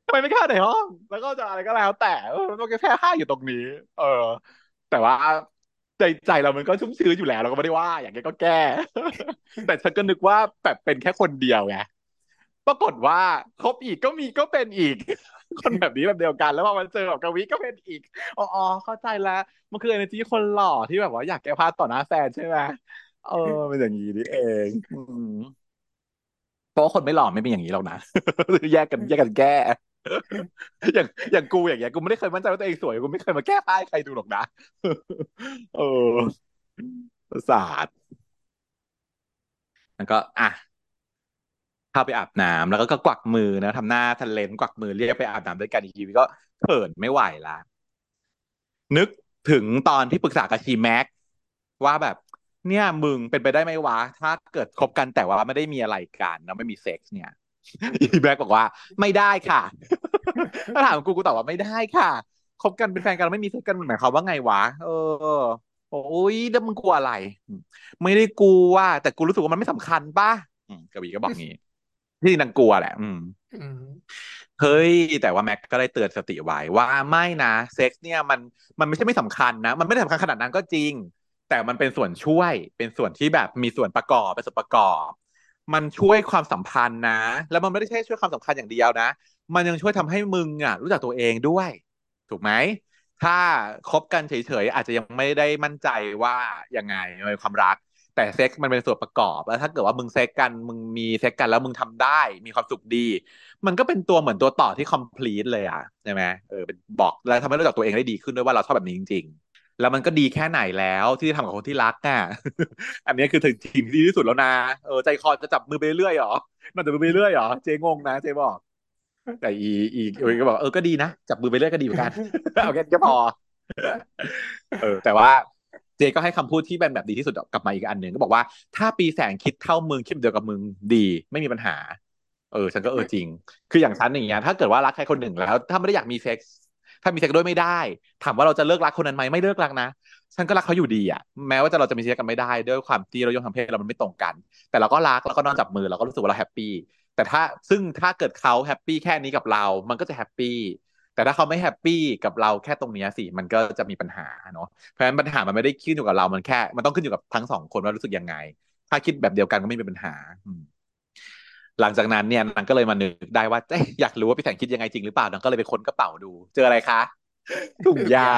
ทำไมไม่แค่ในห้อง แล้วก็จะอะไรก็แล้วแต่มันก็แค่ผ้าอยู่ตรงนี้ เออ แต่ว่าใจใจเรามันก็ชุ่มชื้นอยู่แล้วเราก็ไม่ได้ว่า อย่างเงี้ยก็แก้ แต่ฉันก็นึกว่าแบบเป็นแค่คนเดียวไงปรากฏว่าคบอีกก็มีก็เป็นอีก คนแบบนี้แบบเดียวกัน แล้วพอมันเจอแบบกวีก็เป็นอีกอ๋อเข้าใจแล้วมันคือ energy คนหล่อที่แบบว่าอยากแก้ผ้าต่อหน้าแฟนใช่ไหมเออเป็นอย่างนี้นี่เองเพราะว่าคนไม่หล่อไม่เป็นอย่างนี้หรอกนะแยกกันแยกกันแก้ อย่างอย่างกูอย่างเงี้ยกูไม่ได้เคยมั่นใจว่าตัวเองสวยกูไม่เคยมาแก้ผ้าให้ใครดูหรอกนะเออประสาทแล้วก็อะเข้าไปอาบน้ำแล้วก็ก็กวักมือนะทำหน้าทะเลนกวักมือเรียกไปอาบน้ำด้วยกันอีกทีก็เขินไม่ไหวละนึกถึงตอนที่ปรึกษากับชีแม็กว่าแบบ เนี่ยมึงเป็นไปได้ไหมวะ ถ้าเกิดคบกันแต่ว่าไม่ได้มีอะไรกันแล้วไม่มีเซ็กซ์เนี่ย อีแม็กบอกว่า ไม่ได้ค่ะถ้าถามกูกูตอบว่าไม่ได้ค่ะคบกันเป็นแฟนกันแล้วไม่มีเซ็กซ์กันหมายความว่าไงวะเออโอ้ยแล้วมึงกลัวอะไร ไม่ได้กลัวแต่กูรู้สึกว่ามันไม่สำคัญป่ะกวีก็บอกงี้ ที่นางกลัวแหละ อืมเฮ้ย แต่ว่าแม็กก็ได้เตือนสติไว้ว่าไม่นะเซ็กซ์เนี่ยมันมันไม่ใช่ไม่สำคัญนะ มันไม่ได้สำคัญขนาดนั้นก็จริง แต่มันเป็นส่วนช่วยเป็นส่วนที่แบบมีส่วนประกอบเป็นส่วนประกอบ มันช่วยความสัมพันธ์นะ แล้วมันไม่ได้แค่ช่วยความสัมพันธ์อย่างเดียวนะ มันยังช่วยทำให้มึงอะ รู้จักตัวเองด้วย ถูกไหมถ้าคบกันเฉยๆอาจจะยังไม่ได้มั่นใจว่ายังไงในความรัก แต่เซ็กมันเป็นส่วนประกอบแล้วถ้าเกิดว่ามึงเซ็กกันมึงมีเซ็กกันแล้วมึงทำได้ มีความสุขดี มันก็เป็นตัวเหมือนตัวต่อที่ complete เลยอะใช่ไหมเออเป็นบอกแล้วทำให้รู้จักตัวเองได้ดีขึ้นด้วยว่าเราชอบแบบนี้จริง ๆ แล้วมันก็ดีแค่ไหนแล้วที่ทำกับคนที่รักอะ อันนี้คือถึงทีมที่ดีที่สุดแล้วนะเออใจคอจะจับมือไปเรื่อยหรอน่าจะมือไปเรื่อยหรอเจงงนะเจบอก แต่อีอีอีก็บอกเออก็ดีนะจับมือไปเรื่อยก็ดีเหมือนกันเอาแค่ก็พอเออ แต่ว่าเจก็ให้คำพูดที่เป็นแบบดีที่สุดกลับมาอีกอันหนึ่งก็บอกว่าถ้าปีแสงคิดเท่ามึงคิดเดียวกับมึงดีไม่มีปัญหา เออ ฉันก็เออจริง คืออย่างฉันอย่างเงี้ยถ้าเกิดว่ารักใครคนหนึ่งแล้ว ถ้าไม่ได้อยากมีเซ็กซ์ ถ้ามีเซ็กซ์ด้วยไม่ได้ ถามว่าเราจะเลิกรักคนนั้นไหมไม่เลิกรักนะ ฉันก็รักเขาอยู่ดีอะแม้ว่าจะเราจะมีเซ็กซ์กันไม่ได้ ด้วยความที่รสนิยมทางเพศเรามันไม่ตรงกัน แต่เราก็รักแล้วก็นอนจับมือเราก็รู้สึกว่าเรา happy แต่ถ้าซึ่งถ้าเกิดเขา happy แค่นี้กับเรา มันก็จะ happy แต่ถ้าเขาไม่ happy กับเราแค่ตรงนี้สิมันก็จะมีปัญหาเนาะเพราะฉะนั้นปัญหามันไม่ได้ขึ้นอยู่กับเรา มันแค่ มันต้องขึ้นอยู่กับทั้งสองคนว่ารู้สึกยังไง ถ้าคิดแบบเดียวกันก็ไม่มีปัญหา หลังจากนั้นเนี่ยนางก็เลยมานึกได้ว่าอยากรู้ว่าพี่แสงคิดยังไงจริงหรือเปล่านางก็เลยไปค้นกระเป๋าดู เจออะไรคะถุงยา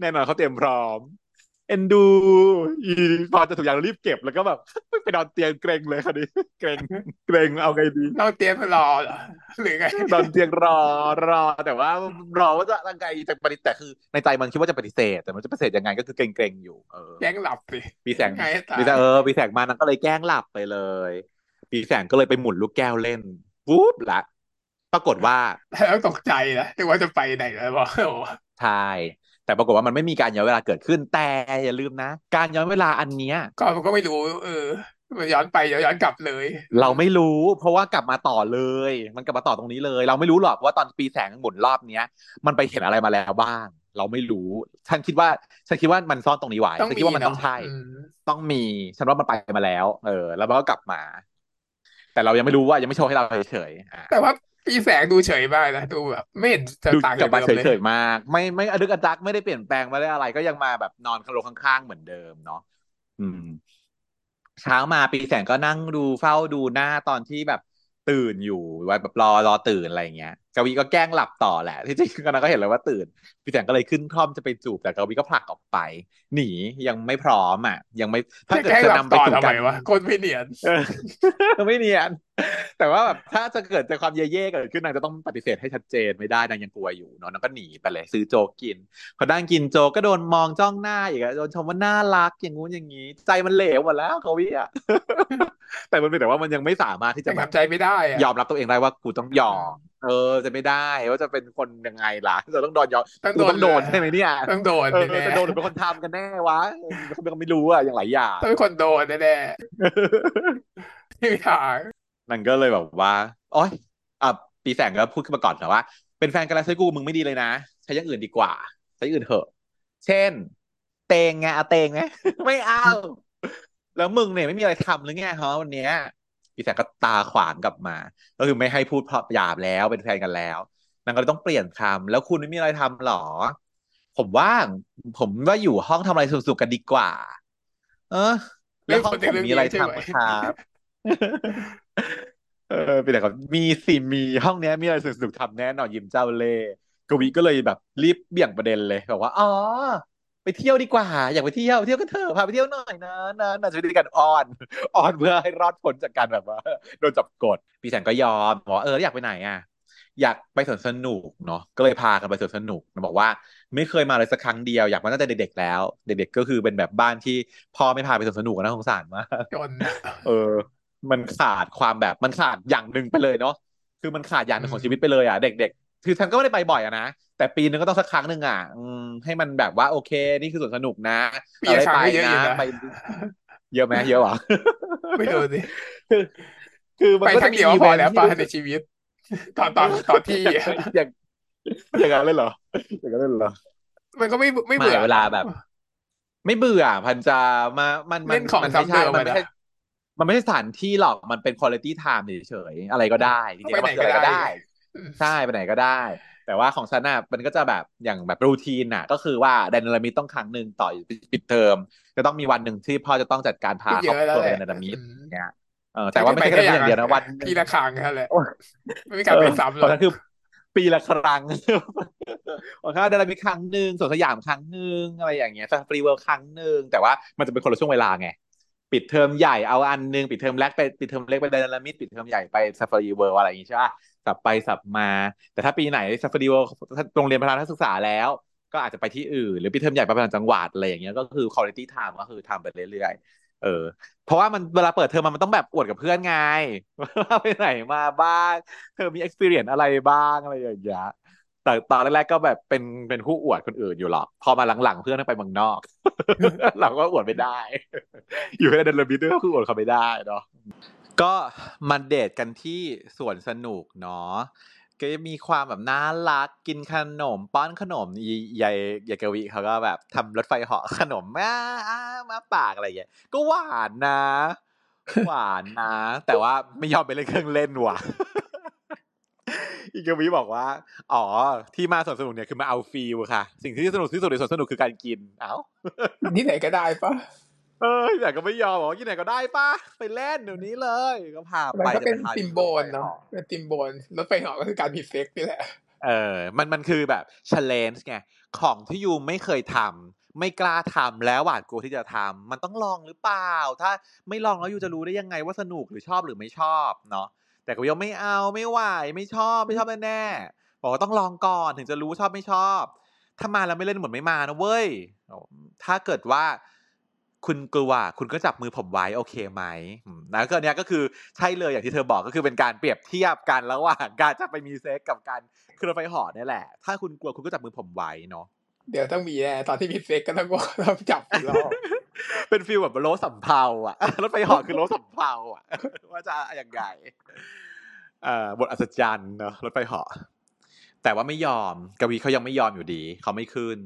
แน่นอนเขาเตรียมพร้อม เอ็นดูอีพอจะถุงยางรีบเก็บแล้วก็แบบไปนอนเตียงเกรงเลยค่ะดิเกรงเกรงเอาไงดีนอนเตียงรอเหรอหรือไงนอนเตียงรอรอ แต่ว่ารอว่าจะร่างกายจะปฏิแต่คือในใจมันคิดว่าจะปฏิเสธ แต่มันจะปฏิเสธยังไงก็คือเกรงเกรงอยู่เออแย่งหลับสิปีแสงปีแสงเออปีแสงมานั้นก็เลยแกล้งหลับไปเลย ปีแสงก็เลยไปหมุนลูกแก้วเล่นปุ๊บละปรากฏว่าแล้วตกใจนะนึกว่าจะไปไหนแล้วบอกใช่ แต่ปรากฏว่ามันไม่มีการย้อนเวลาเกิดขึ้น แต่อย่าลืมนะ การย้อนเวลาอันเนี้ยก็ผมก็ไม่รู้เออย้อนไปเดี๋ยวย้อนกลับเลย เราไม่รู้ เพราะว่ากลับมาต่อเลย มันกลับมาต่อตรงนี้เลย เราไม่รู้หรอกว่าตอนปีแสงหมุนรอบเนี้ย มันไปเห็นอะไรมาแล้วบ้าง เราไม่รู้ ฉันคิดว่า ฉันคิดว่ามันซ่อนตรงนี้ไว้ฉันคิดว่ามันต้องใช่ต้องมี ฉันว่ามันไปมาแล้ว เออ แล้วมันก็กลับมา แต่เรายังไม่รู้ว่ายังไม่โชว์ให้เราเฉยๆแต่ว่า ปีแสงดูเฉยมากนะดูแบบไม่เห็นจะต่างจากเดิมเลยเฉยๆมาก ไม่ไม่อดึกอดักไม่ได้เปลี่ยนแปลงไม่ได้อะไร ก็ยังมาแบบนอนคาโลข้างๆเหมือนเดิมเนาะอืมเช้ามาปีแสงก็นั่งดูเฝ้าดูหน้าตอนที่แบบตื่นอยู่ไว้แบบรอรอตื่นอะไรเงี้ยกวีก็แกล้งหลับต่อแหละ ที่จริงก็นั้นก็เห็นเลยว่าตื่น พี่แสงก็เลยขึ้นคล่อมจะไปจูบแต่กวีก็ผลักออกไป หนียังไม่พร้อมอะ ยังไม่ถ้าเกิดจะนำไปจูบกันวะคนไม่เนียนไม่เนียน แต่ว่าแบบถ้าจะเกิดจะความเย่ๆเกิดขึ้นนางจะต้องปฏิเสธให้ชัดเจนไม่ได้นางยังกลัวอยู่เนาะนางก็หนีไปเลยซื้อโจกินพอดังกินโจก็โดนมองจ้องหน้าอีกโดนชมว่าน่ารักอย่างงู้นอย่างงี้ ใจมันเหลวหมดแล้วเขาวิอะแต่มันเป็นแต่ว่ามันยังไม่สามารถที่จะแบบใจไม่ได้ยอมรับตัวเองได้ว่ากูต้องยอม เออจะไม่ได้ว่าจะเป็นคนยังไงล่ะจะต้องโดนยอมต้องโดนใช่ไหมเนี่ยต้องโดนจะโดนเป็นคนทำกันแน่วะไม่รู้อะอย่างหลายอย่างต้องเป็นคนโดนแน่ๆไม่ทางนั่นก็เลยแบบว่าโอ้ยอะปีแสงก็พูดขึ้นมาก่อนแต่ว่า เป็นแฟนกันแล้วใช้กูมึงไม่ดีเลยนะ ใช้อย่างอื่นดีกว่า ใช้อื่นเถอะ เช่น เตงไงเอาเตงไหมไม่เอาแล้วมึงเนี่ยไม่มีอะไรทำหรือไงฮะวันเนี้ย พี่แสงก็ตาขวานกลับมา ก็คือไม่ให้พูดเพราะหยาบแล้วเป็นแฟนกันแล้วนางก็เลยต้องเปลี่ยนคำแล้วคุณไม่มีอะไรทำหรอ ผมว่าง ผมว่าอยู่ห้องทำอะไรสุกๆกันดีกว่า เออ แล้วห้องผมมีอะไรทำครับเออเป็นไรครับมีสิมีห้องเนี้ยมีอะไรสนุกๆทำแน่นอนยิ้มเจ้าเล่กวีก็เลยแบบรีบเบี่ยงประเด็นเลยบอกว่าอ๋อ ไปเที่ยวดีกว่า อยากไปเที่ยวเที่ยวกันเถอะพาไปเที่ยวหน่อยนะนะนะจะไปกันออนออนเพื่อให้รอดพ้นจากการแบบว่าโดนจับกดพี่แสงก็ยอมบอกเอออยากไปไหนอะอยากไปสวนสนุกเนาะก็เลยพากันไปสวนสนุกบอกว่า ไม่เคยมาเลยสักครั้งเดียวอยากมาตั้งแต่เด็กๆแล้ว เด็ก ๆ ก็คือเป็นแบบบ้านที่พ่อไม่พาไปสวนสนุกนะสงสารมากจนเออ มันขาดความแบบมันขาดอย่างหนึ่งไปเลยเนาะคือมันขาดอย่างหนึ่งของชีวิตไปเลยอะเด็ก ๆ คือฉันก็ไม่ได้ไปบ่อยอะนะ แต่ปีนึงก็ต้องสักครั้งหนึ่งอะให้มันแบบว่าโอเค นี่คือสวนสนุกนะปีละครั้งเยอะนะไปเยอะไหมเยอะหรอไม่รู้สิคือคือมันก็จะมีเดียวพอแล้วป่ะในชีวิต ตอนตอนตอนที่อย่างอย่างนั้นเลยเหรออย่างนั้นเลยเหรอมันก็ไม่ไม่เบื่อเวลาแบบ ไม่เบื่อพันจะมามันมันมันไม่ใช่มันไม่ใช่มันไม่ใช่สถานที่หรอก มันเป็นคุณภาพ time เฉยๆ อะไรก็ได้จริงๆมันอะไรก็ได้ ใช่ ไปไหนก็ได้ แต่ว่าของฉันน่ะมันก็จะแบบอย่างแบบ routine น่ะ ก็คือว่าแดนเนรมิตต้องครั้งหนึ่งต่อปิดเทอมจะต้องมีวันหนึ่งที่พ่อจะต้องจัดการพาครอบครัวไปแดนเนรมิตเนี่ยเออแต่ว่าไม่ใช่แค่อย่างเดียวนะวันปีละครั้งแค่แหละไม่มีการไปซ้ำหรอกคือ ปีละครั้งของข้าแดนเนรมิตครั้งหนึ่งสวนสยามครั้งหนึ่งอะไรอย่างเงี้ยซาฟารีเวิลด์ครั้งหนึ่งแต่ว่ามันจะเป็นคนละช่วงเวลาไงปิดเทอมใหญ่เอาอันนึงปิดเทอมแรกไปปิดเทอมเล็กไปแดนเนรมิตปิดเทอมใหญ่ไปซาฟารีเวิลด์อะไรอย่างงี้ใช่ป่ะ สับไปสับมา แต่ถ้าปีไหนซาฟารีเวิลด์โรงเรียนพาทัศนศึกษาแล้ว ก็อาจจะไปที่อื่น หรือปิดเทอมใหญ่ไปต่างจังหวัดอะไรอย่างเงี้ยก็คือคุณภาพ time ก็คือทำไปเรื่อยๆเออ เพราะว่ามันเวลาเปิดเทอมมันต้องแบบอวดกับเพื่อนไงว่าไปไหนมาบ้างเธอมี experience อะไรบ้างอะไรอย่างเงี้ยแต่ตอนแรกๆก็แบบเป็นเป็นผู้อวดคนอื่นอยู่หรอก พอมาหลังๆเพื่อนไปเมืองนอก เราก็อวดไม่ได้ อยู่ในเดนลบิดก็คืออวดเขาไม่ได้เนาะ ก็มันเดทกันที่สวนสนุกเนาะก็มีความแบบน่ารักกินขนมป้อนขนมยายยายกวีเขาก็แบบทำรถไฟเหาะขนมมามาปากอะไรอย่างเงี้ยก็หวานนะ หวานนะ แต่ว่าไม่ยอมไปเล่นเครื่องเล่นว่ะอีกวีบอกว่า อ๋อ ที่มาสวนสนุกเนี่ยคือมาเอา feel ค่ะ สิ่งที่สนุกที่สุดในสวนสนุกคือการกิน เอ้าที่ไหนก็ได้ปะ เออแต่ก็ไม่ยอมบอกที่ไหนก็ได้ปะไปเล่นเดี๋ยวนี้เลยก็พาไปมันก็เป็น symbol เนาะเป็น symbol รถไฟเหาะก็คือการมีเซ็กซ์นี่แหละเออ มันมันคือแบบ challenge ไงของที่ you ไม่เคยทำไม่กล้าทำแล้วหวาดกลัวที่จะทำมันต้องลองหรือเปล่า ถ้าไม่ลองแล้ว you จะรู้ได้ยังไงว่าสนุกหรือชอบหรือไม่ชอบเนาะแต่ก็ยังไม่เอาไม่ไหวไม่ชอบไม่ชอบแน่ๆบอกว่าต้องลองก่อนถึงจะรู้ชอบไม่ชอบ ถ้ามาแล้วไม่เล่นเหมือนไม่มานะเว้ยถ้าเกิดว่า คุณกลัวคุณก็จับมือผมไว้โอเคไหมนะก็เนี้ยก็คือใช่เลยอย่างที่เธอบอกก็คือเป็นการเปรียบเทียบกันระหว่างการจะไปมีเซ็กซ์กับการขึ้นรถไฟเหาะนี่แหละ ถ้าคุณกลัวคุณก็จับมือผมไว้เนาะเดี๋ยวต้องมีแน่ตอนที่มีเซ็กซ์ก็ต้องต้องจับรอบเป็น feel แบบโล้สำเภาอะรถไฟหอคือโลสัมเพาอะว่าจะอย่างไงอ่าบทอัศจรรย์เนาะรถไฟหอแต่ว่าไม่ยอมกวีเขายังไม่ยอมอยู่ดี เขาไม่ขึ้น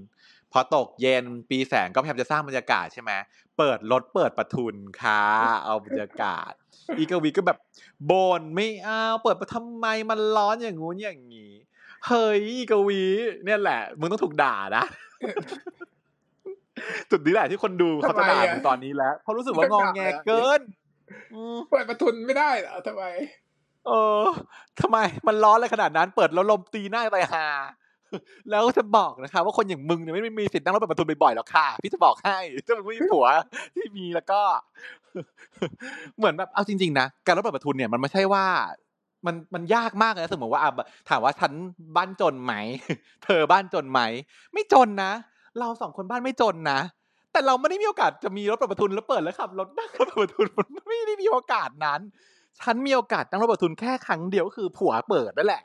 พอตกเย็นปีแสงก็พยายามจะสร้างบรรยากาศใช่ไหมเปิดรถเปิดประทุนค่ะเอาบรรยากาศ อีกวีก็แบบบนไม่เอาเปิดมาทำไมมันร้อนอย่างงู้นอย่างงี้เฮ้ยอีกวี เนี่ยแหละ มึงต้องถูกด่านะจุดนี้แหละที่คนดูเขาจะด่ามึงตอนนี้แล้วเขารู้สึกว่างองแงเกินเปิดประทุนไม่ได้เหรอทำไม เออทำไมมันร้อนอะไรขนาดนั้น เปิดแล้วลมตีหน้าไปฮา แล้วจะบอกนะคะ ว่าคนอย่างมึงเนี่ยไม่มีสิทธิ์นั่งรถเปิดประตูบ่อยๆหรอกค่ะ พี่จะบอกให้ถ้ามึงไม่มีผัวที่มีแล้วก็ เหมือนแบบเอาจริงๆนะการรถเปิดประตูเนี่ยมันไม่ใช่ว่ามันมันยากมากนะสมมติว่าอะถามว่าฉันบ้านจนไหม เธอบ้านจนไหม ไม่จนนะ เราสองคนบ้านไม่จนนะ แต่เราไม่ได้มีโอกาสจะมีรถประทุนแล้วเปิดแล้วขับรถนั่งรถเปิดประทุนมันไม่ได้มีโอกาสนั้น ฉันมีโอกาสนั่งรถประทุนแค่ครั้งเดียวก็คือผัวเปิดนั่นแหละ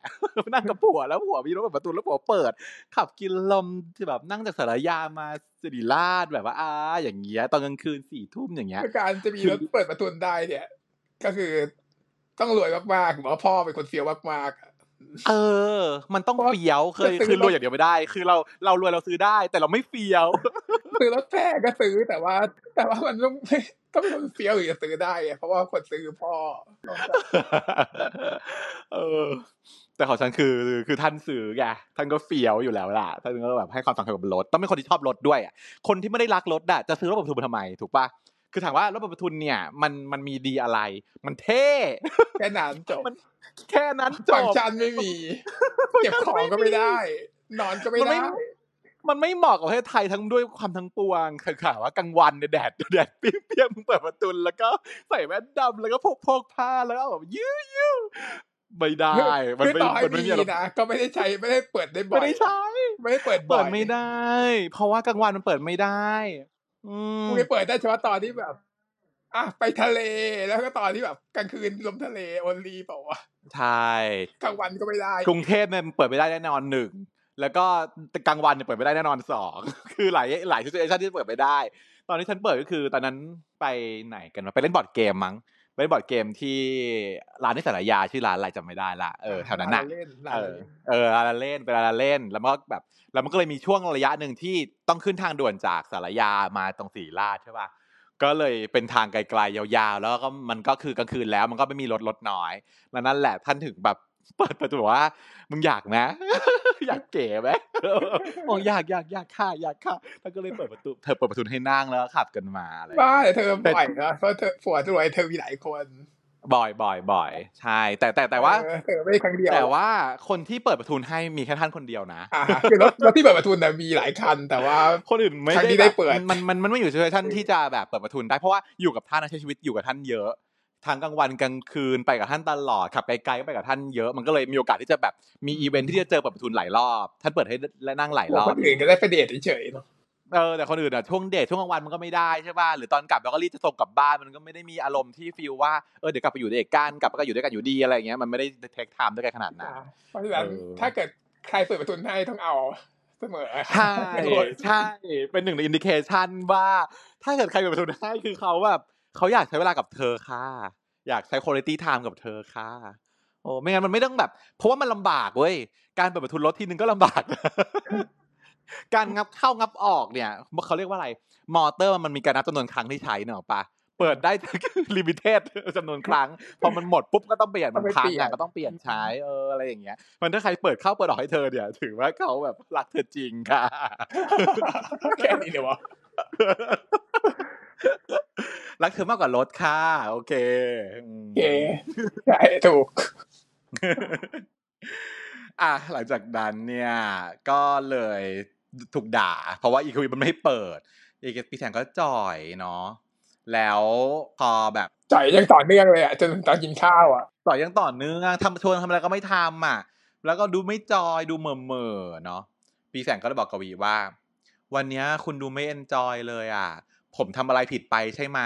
นั่งกับผัวแล้วผัวมีรถเปิดประทุนแล้วผัวเปิด ขับกินลมที่แบบนั่งจากสารยามาสิริราชแบบว่าอ่าอย่างเงี้ยตอนกลางคืนสี่ทุ่มอย่างเงี้ยการจะมีรถเปิดประทุนได้เนี่ย ก็คือต้องรวยมากๆหรือว่าพ่อเป็นคนเฟี้ยวมากๆเออ มันต้องเฟี้ยว เคยคือรวยอย่างเดียวไม่ได้ คือเราเรารวยเราซื้อได้ แต่เราไม่เฟี้ยว ซื้อรถแพงก็ซื้อแต่ว่า แต่ว่ามันต้องต้องเป็นคนเฟี้ยวถึงจะซื้อได้เพราะว่าคนซื้อพ่อ เออ แต่ของฉันคือคือท่านซื้อไงท่านก็เฟี้ยวอยู่แล้วล่ะท่านก็แบบให้ความสำคัญกับรถต้องเป็นคนที่ชอบรถด้วยอะคนที่ไม่ได้รักรถอะจะซื้อรถบรรทุกทำไมถูกปะคือถามว่ารถบรรทุกเนี่ยมันมันมีดีอะไร มันเท่แค่นั้นจบมันแค่นั้นจฟังบก์ชันไม่มีเก็บของก็ไม่ได้ นอนก็ไม่มันไม่ได้ มันไม่เหมาะกับประเทศไทยทั้งด้วยความทั้งปวงคือข่าวว่ากลางวันเนี่ยแดดแดดเปรี้ยงๆมึงเปิดประตูแล้วก็ใส่แว่นดำแล้วก็พกพกผ้าแล้วก็แบบยื้อยื้อไม่ได้ มันคือไม่ต่อให้มันไม่มีมีอารมณ์นะก็ไม่ได้ใช้ไม่ได้เปิดได้บ่อยไม่ได้ใช้ไม่ได้เปิดบ่เปิอดยไม่ได้ เพราะว่ากลางวันมันเปิดไม่ได้อืมกูไปเปิดได้เฉพาะตอนที่แบบอะไปทะเลแล้วก็ตอนที่แบบกลางคืนลมทะเล only เปล่าวะใช่กลางวันก็ไม่ได้ กรุงเทพเนี่ยมันเปิดไม่ได้แน่นอนหนึ่ง แล้วก็กลางวันเนี่ยเปิดไม่ได้แน่นอนสองคือหลายหลาย situation ที่เปิดไม่ได้ ตอนที่ฉันเปิดก็คือ ตอนนั้นไปไหนกันวะไปเล่น board game มั้งไปเล่น board game ที่ร้านที่ศาลายาชื่อร้านอะไรจำไม่ได้ละเออแถวนั้นน่ะเล่นเออเออร้านเล่นเป็นร้านเล่น แล้วมันก็แบบแล้วมันก็เลยมีช่วงระยะหนึ่งที่ต้องขึ้นทางด่วนจากสารยามาตรงสีราชใช่ป่ะก็เลยเป็นทางไกลๆยาวๆ แล้วก็มันก็คือกลางคืนแล้วมันก็ไม่มีรถรถน้อยแล้วนั่นแหละท่านถึงแบบ เปิดประตูว่า มึงอยากนะ อยากเก๋ไหมบอกอยากอยากอยากค่ะอยากค่ะท่านก็เลยเปิดประตูเธอเปิดประตูให้นั่งแล้วก็ขับกันมาอะไรบ้าแต่เธอบ่อยนะเพราะเธอผัวรวยเธอมีหลายคน บ่อยบ่อยบ่อยใช่ แต่แต่แต่ว่าเออเเธอไม่ได้ครั้งเดียวแต่ว่าคนที่เปิดประทุนให้มีแค่ท่านคนเดียวนะอ่าคือรถรถที่เปิดประทุนน่ะมีหลายคัน แต่ว่าคนอื่นไม่ครั้งได้ที่ได้แบบเปิดมันมันมันไม่อยู่ในท่านที่จะแบบเปิดประทุนได้เพราะว่าอยู่กับท่านนะใช้ชีวิตอยู่กับท่านเยอะ ทั้งกลางวันกลางคืนไปกับท่านตลอดขับไกลๆก็ไปกับท่านเยอะมันก็เลยมีโอกาสที่จะแบบมีอีเวนท์ที่จะเจอเปิดประทุนหลายรอบ ท่านเปิดให้และนั่งหลายรอบคนอื่นก็ได้ไปเดทเฉยๆเนาะเออแต่คนอื่นอะช่วงเดทช่วงกลางวันมันก็ไม่ได้ใช่ป่ะหรือตอนกลับเราก็รีบจะส่งกลับบ้านมันก็ไม่ได้มีอารมณ์ที่ feel ว่าเออเดี๋ยวกลับไปอยู่ด้วยกันกลับไปอยู่ด้วยกันอยู่ดีอะไรอย่างเงี้ยมันไม่ได้ take time ด้วยกันขนาดนั้นอ่าเพราะฉะนั้นเออถ้าเกิดใครเปิดประทุนให้ต้องเอาเสมอใช่ใช่เป็นหนึ่งใน indication ว่า ถ้าเกิดใครเปิดประทุนให้คือเขาแบบ เขาอยากใช้เวลากับเธอค่ะ อยากใช้คุณภาพ time กับเธอค่ะโอ้ไม่งั้นมันไม่ต้องแบบ เพราะว่ามันลำบากเว้ย การเปิดประทุนรถทีนึงก็ลำบาก การงับเข้างับออกเนี่ยเขาเรียกว่าอะไร มอเตอร์มันมีการนับจำนวนครั้งที่ใช้เนอะปะเปิดได้ limited จำนวนครั้ง พอมันหมดปุ๊บก็ต้องเปลี่ยนมันพังอะก็ต้องเปลี่ยนใช้เอออะไรอย่างเงี้ย มันถ้าใครเปิดเข้าเปิดออกให้เธอเนี่ย ถือว่าเขาแบบรักเธอจริงค่ะแค่นี้เลยวะ รักเธอมากกว่ารถค่ะ โอเคอืมโอเคใช่ถูก อะหลังจากนั้นเนี่ย ก็เลยถูกด่า เพราะว่าอีควีมันไม่ให้เปิด อีกปีแสงก็จ่อยเนาะแล้วพอแบบจ่อยยังต่อเนื่องเลยอะจนตอนกินข้าวอะต่อยยังต่อเนื่องทำชวนทำอะไรก็ไม่ทำอะ แล้วก็ดูไม่จอยดูเหม่อเมอๆเนาะปีแสงก็เลยบอกกวีว่า วันเนี้ยคุณดูไม่เอนจอยเลยอะ ผมทำอะไรผิดไปใช่ไหม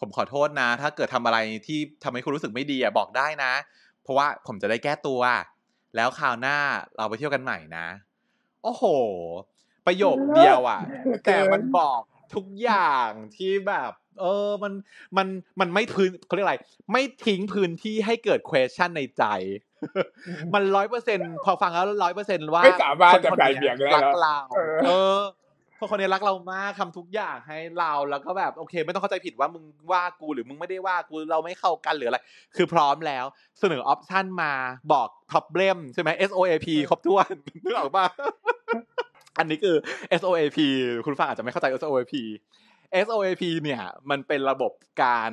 ผมขอโทษนะ ถ้าเกิดทำอะไรที่ทำให้คุณรู้สึกไม่ดีอะบอกได้นะ เพราะว่าผมจะได้แก้ตัว แล้วคราวหน้าเราไปเที่ยวกันใหม่นะ โอ้โห ประโยคเดียวอะ แต่มันบอกทุกอย่างที่แบบ เออมันมันมันไม่พื้นเขาเรียกอะไร ไม่ทิ้งพื้นที่ให้เกิด question ในใจ มันร้อยเปอร์เซ็นพอฟังแล้วร้อยเปอร์เซ็นว่าไม่สามารถจะไก่เบี่ยงได้รักแล้วเราเออเออเพ ราะคนนี้รักเรามากทำทุกอย่างให้เราแล้วก็แบบโอเค ไม่ต้องเข้าใจผิดว่ามึงว่ากูหรือมึงไม่ได้ว่ากูเราไม่เข้ากันหรืออะไรคือพร้อมแล้ว เสนอออปชันมาบอก problem ใช่ไหม SOAP ครบถ้วนนึกออกปะอันนี้คือ SOAP คุณฟังอาจจะไม่เข้าใจ SOAP SOAP เนี่ยมันเป็นระบบการ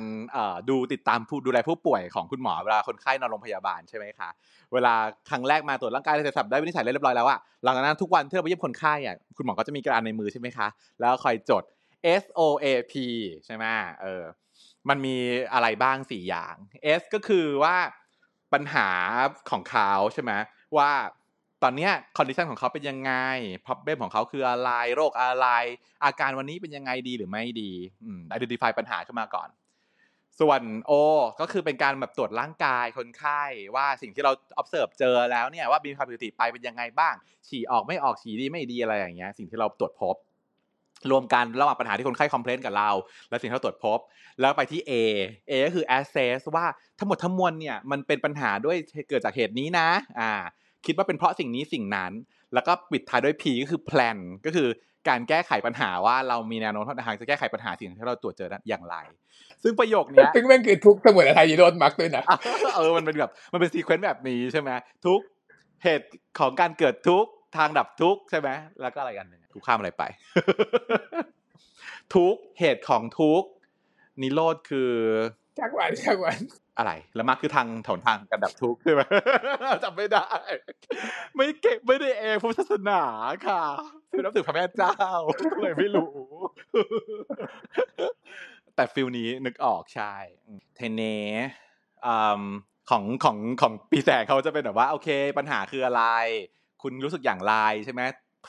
ดูติดตามผู้ดูแลผู้ป่วยของคุณหมอเวลาคนไข้นอนโรงพยาบาลใช่ไหมคะเวลาครั้งแรกมาตรวจร่างกายเสร็จสับได้วินิจฉัยเรียบร้อยแล้วอะหลังจากนั้นทุกวันที่เราไปเยี่ยมคนไข้อะคุณหมอก็จะมีกระดานในมือใช่ไหมคะ แล้วคอยจด SOAP ใช่ไหมเออมันมีอะไรบ้างสี่อย่าง S ก็คือว่าปัญหาของเขาใช่ไหมว่า ตอนนี้ condition ของเขาเป็นยังไง problem ของเขาคืออะไรโรคอะไร อาการวันนี้เป็นยังไงดีหรือไม่ดีอืม identify ปัญหาขึ้นมาก่อน ส่วน O ก็คือเป็นการแบบตรวจร่างกายคนไข้ว่าสิ่งที่เรา observe เจอแล้วเนี่ยว่ามีความผิดปกติไปเป็นยังไงบ้าง ฉี่ออกไม่ออกฉี่ดีไม่ดีอะไรอย่างเงี้ยสิ่งที่เราตรวจพบรวมกันระหว่างปัญหาที่คนไข้คอมเพลนกับเรา และสิ่งที่เราตรวจพบ แล้วไปที่ A A ก็คือ assess ว่าทั้งหมดทั้งมวลเนี่ยมันเป็นปัญหาด้วยเกิดจากเหตุนี้นะ อ่า คิดว่าเป็นเพราะสิ่งนี้สิ่งนั้น แล้วก็ปิดท้ายด้วย P ก็คือ plan ก็คือการแก้ไขปัญหาว่าเรามีแนวโน้มทางจะแก้ไขปัญหาสิ่งที่เราตรวจเจอนั้นอย่างไร ซึ่งประโยคเนี้ยซึ่งแม่งคือทุกสมุนไพรยีโรดมักด้วยนะเออมันเป็นแบบมันเป็นซีเควนต์แบบนี้ใช่ไหมทุกเหตุของการเกิดทุกข์ทางดับทุกข์ใช่ไหมแล้วก็อะไรกันหนึ่งกูข้ามอะไรไป ทุกข์เหตุของทุกข์นิโรธคือชักวันชักวัน อะไรแล้วมรรคคือทางถนทางการดับทุกข์ใช่ไหมจำไม่ได้ ไม่เก็บไม่ได้เองพุทธศาสนาค่ะคือนับถือพระแม่เจ้าก็เลยไม่รู้ แต่ฟิลนี้นึกออกใช่เทเนอของของของปีแสงเขาจะเป็นแบบว่า โอเค ปัญหาคืออะไร คุณรู้สึกอย่างไรใช่ไหม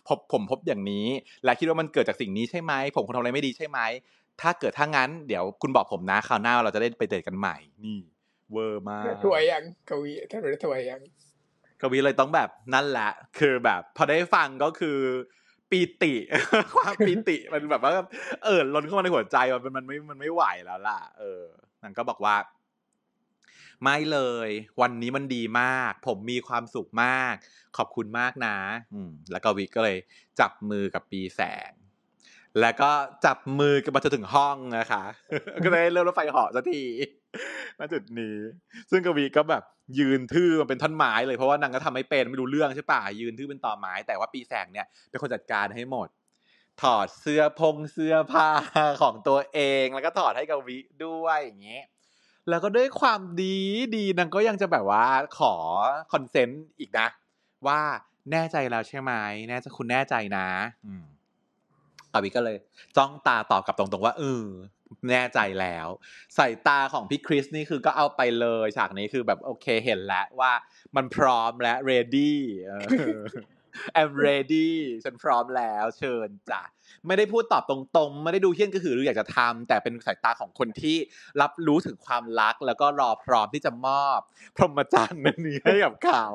พบผมพบอย่างนี้ และคิดว่ามันเกิดจากสิ่งนี้ใช่ไหมผมคงทำอะไรไม่ดีใช่ไหมถ้าเกิดถ้างั้นเดี๋ยวคุณบอกผมนะคราวหน้าเราจะได้ไปเดทกันใหม่นี่ เวอร์มากถวยยังกวีถ้ารู้ถวยยังกวีเลยต้องแบบนั่นแหละ คือแบบ พอได้ฟังก็คือปีติความปีติมันแบบว่าเออล้นเข้ามาในหัวใจมันมันไม่มันไม่ไหวแล้วล่ะ เออนางก็บอกว่า ไม่เลย วันนี้มันดีมาก ผมมีความสุขมาก ขอบคุณมากนะ อืม แล้วก็วิกก็เลยจับมือกับปีแสง แล้วก็จับมือกันมาจนถึงห้องนะคะ ก็เลยเริ่มรถไฟเหาะสักทีณจุดนี้ ซึ่งกวีก็แบบยืนทื่อมันเป็นท่อนไม้เลยเพราะว่านางก็ทำไม่เป็นไม่รู้เรื่องใช่ป่ะยืนทื่อเป็นต่อไม้ แต่ว่าปีแสงเนี่ยเป็นคนจัดการให้หมด ถอดเสื้อพงเสื้อผ้าของตัวเองแล้วก็ถอดให้กวีด้วยอย่างเงี้ยแล้วก็ด้วยความดีดีนางก็ยังจะแบบว่าขอคอนเซนต์อีกนะ ว่าแน่ใจแล้วใช่ไหมแน่ใจคุณแน่ใจนะ อืม กวีก็เลย จ้องตาตอบกลับตรงๆว่าเออแน่ใจแล้วสายตาของพี่คริสนี่คือก็เอาไปเลยฉากนี้คือแบบโอเคเห็นแล้วว่ามันพร้อมและ ready I'm ready ฉันพร้อมแล้วเชิญจ้ะไม่ได้พูดตอบตรงๆ ไม่ได้ดูเฮี้ยนก็คือหรืออยากจะทำแต่เป็นสายตาของคนที่รับรู้ถึงความรัก แล้วก็รอพร้อมที่จะมอบ พรหมจรรย์นี้ให้กับเขา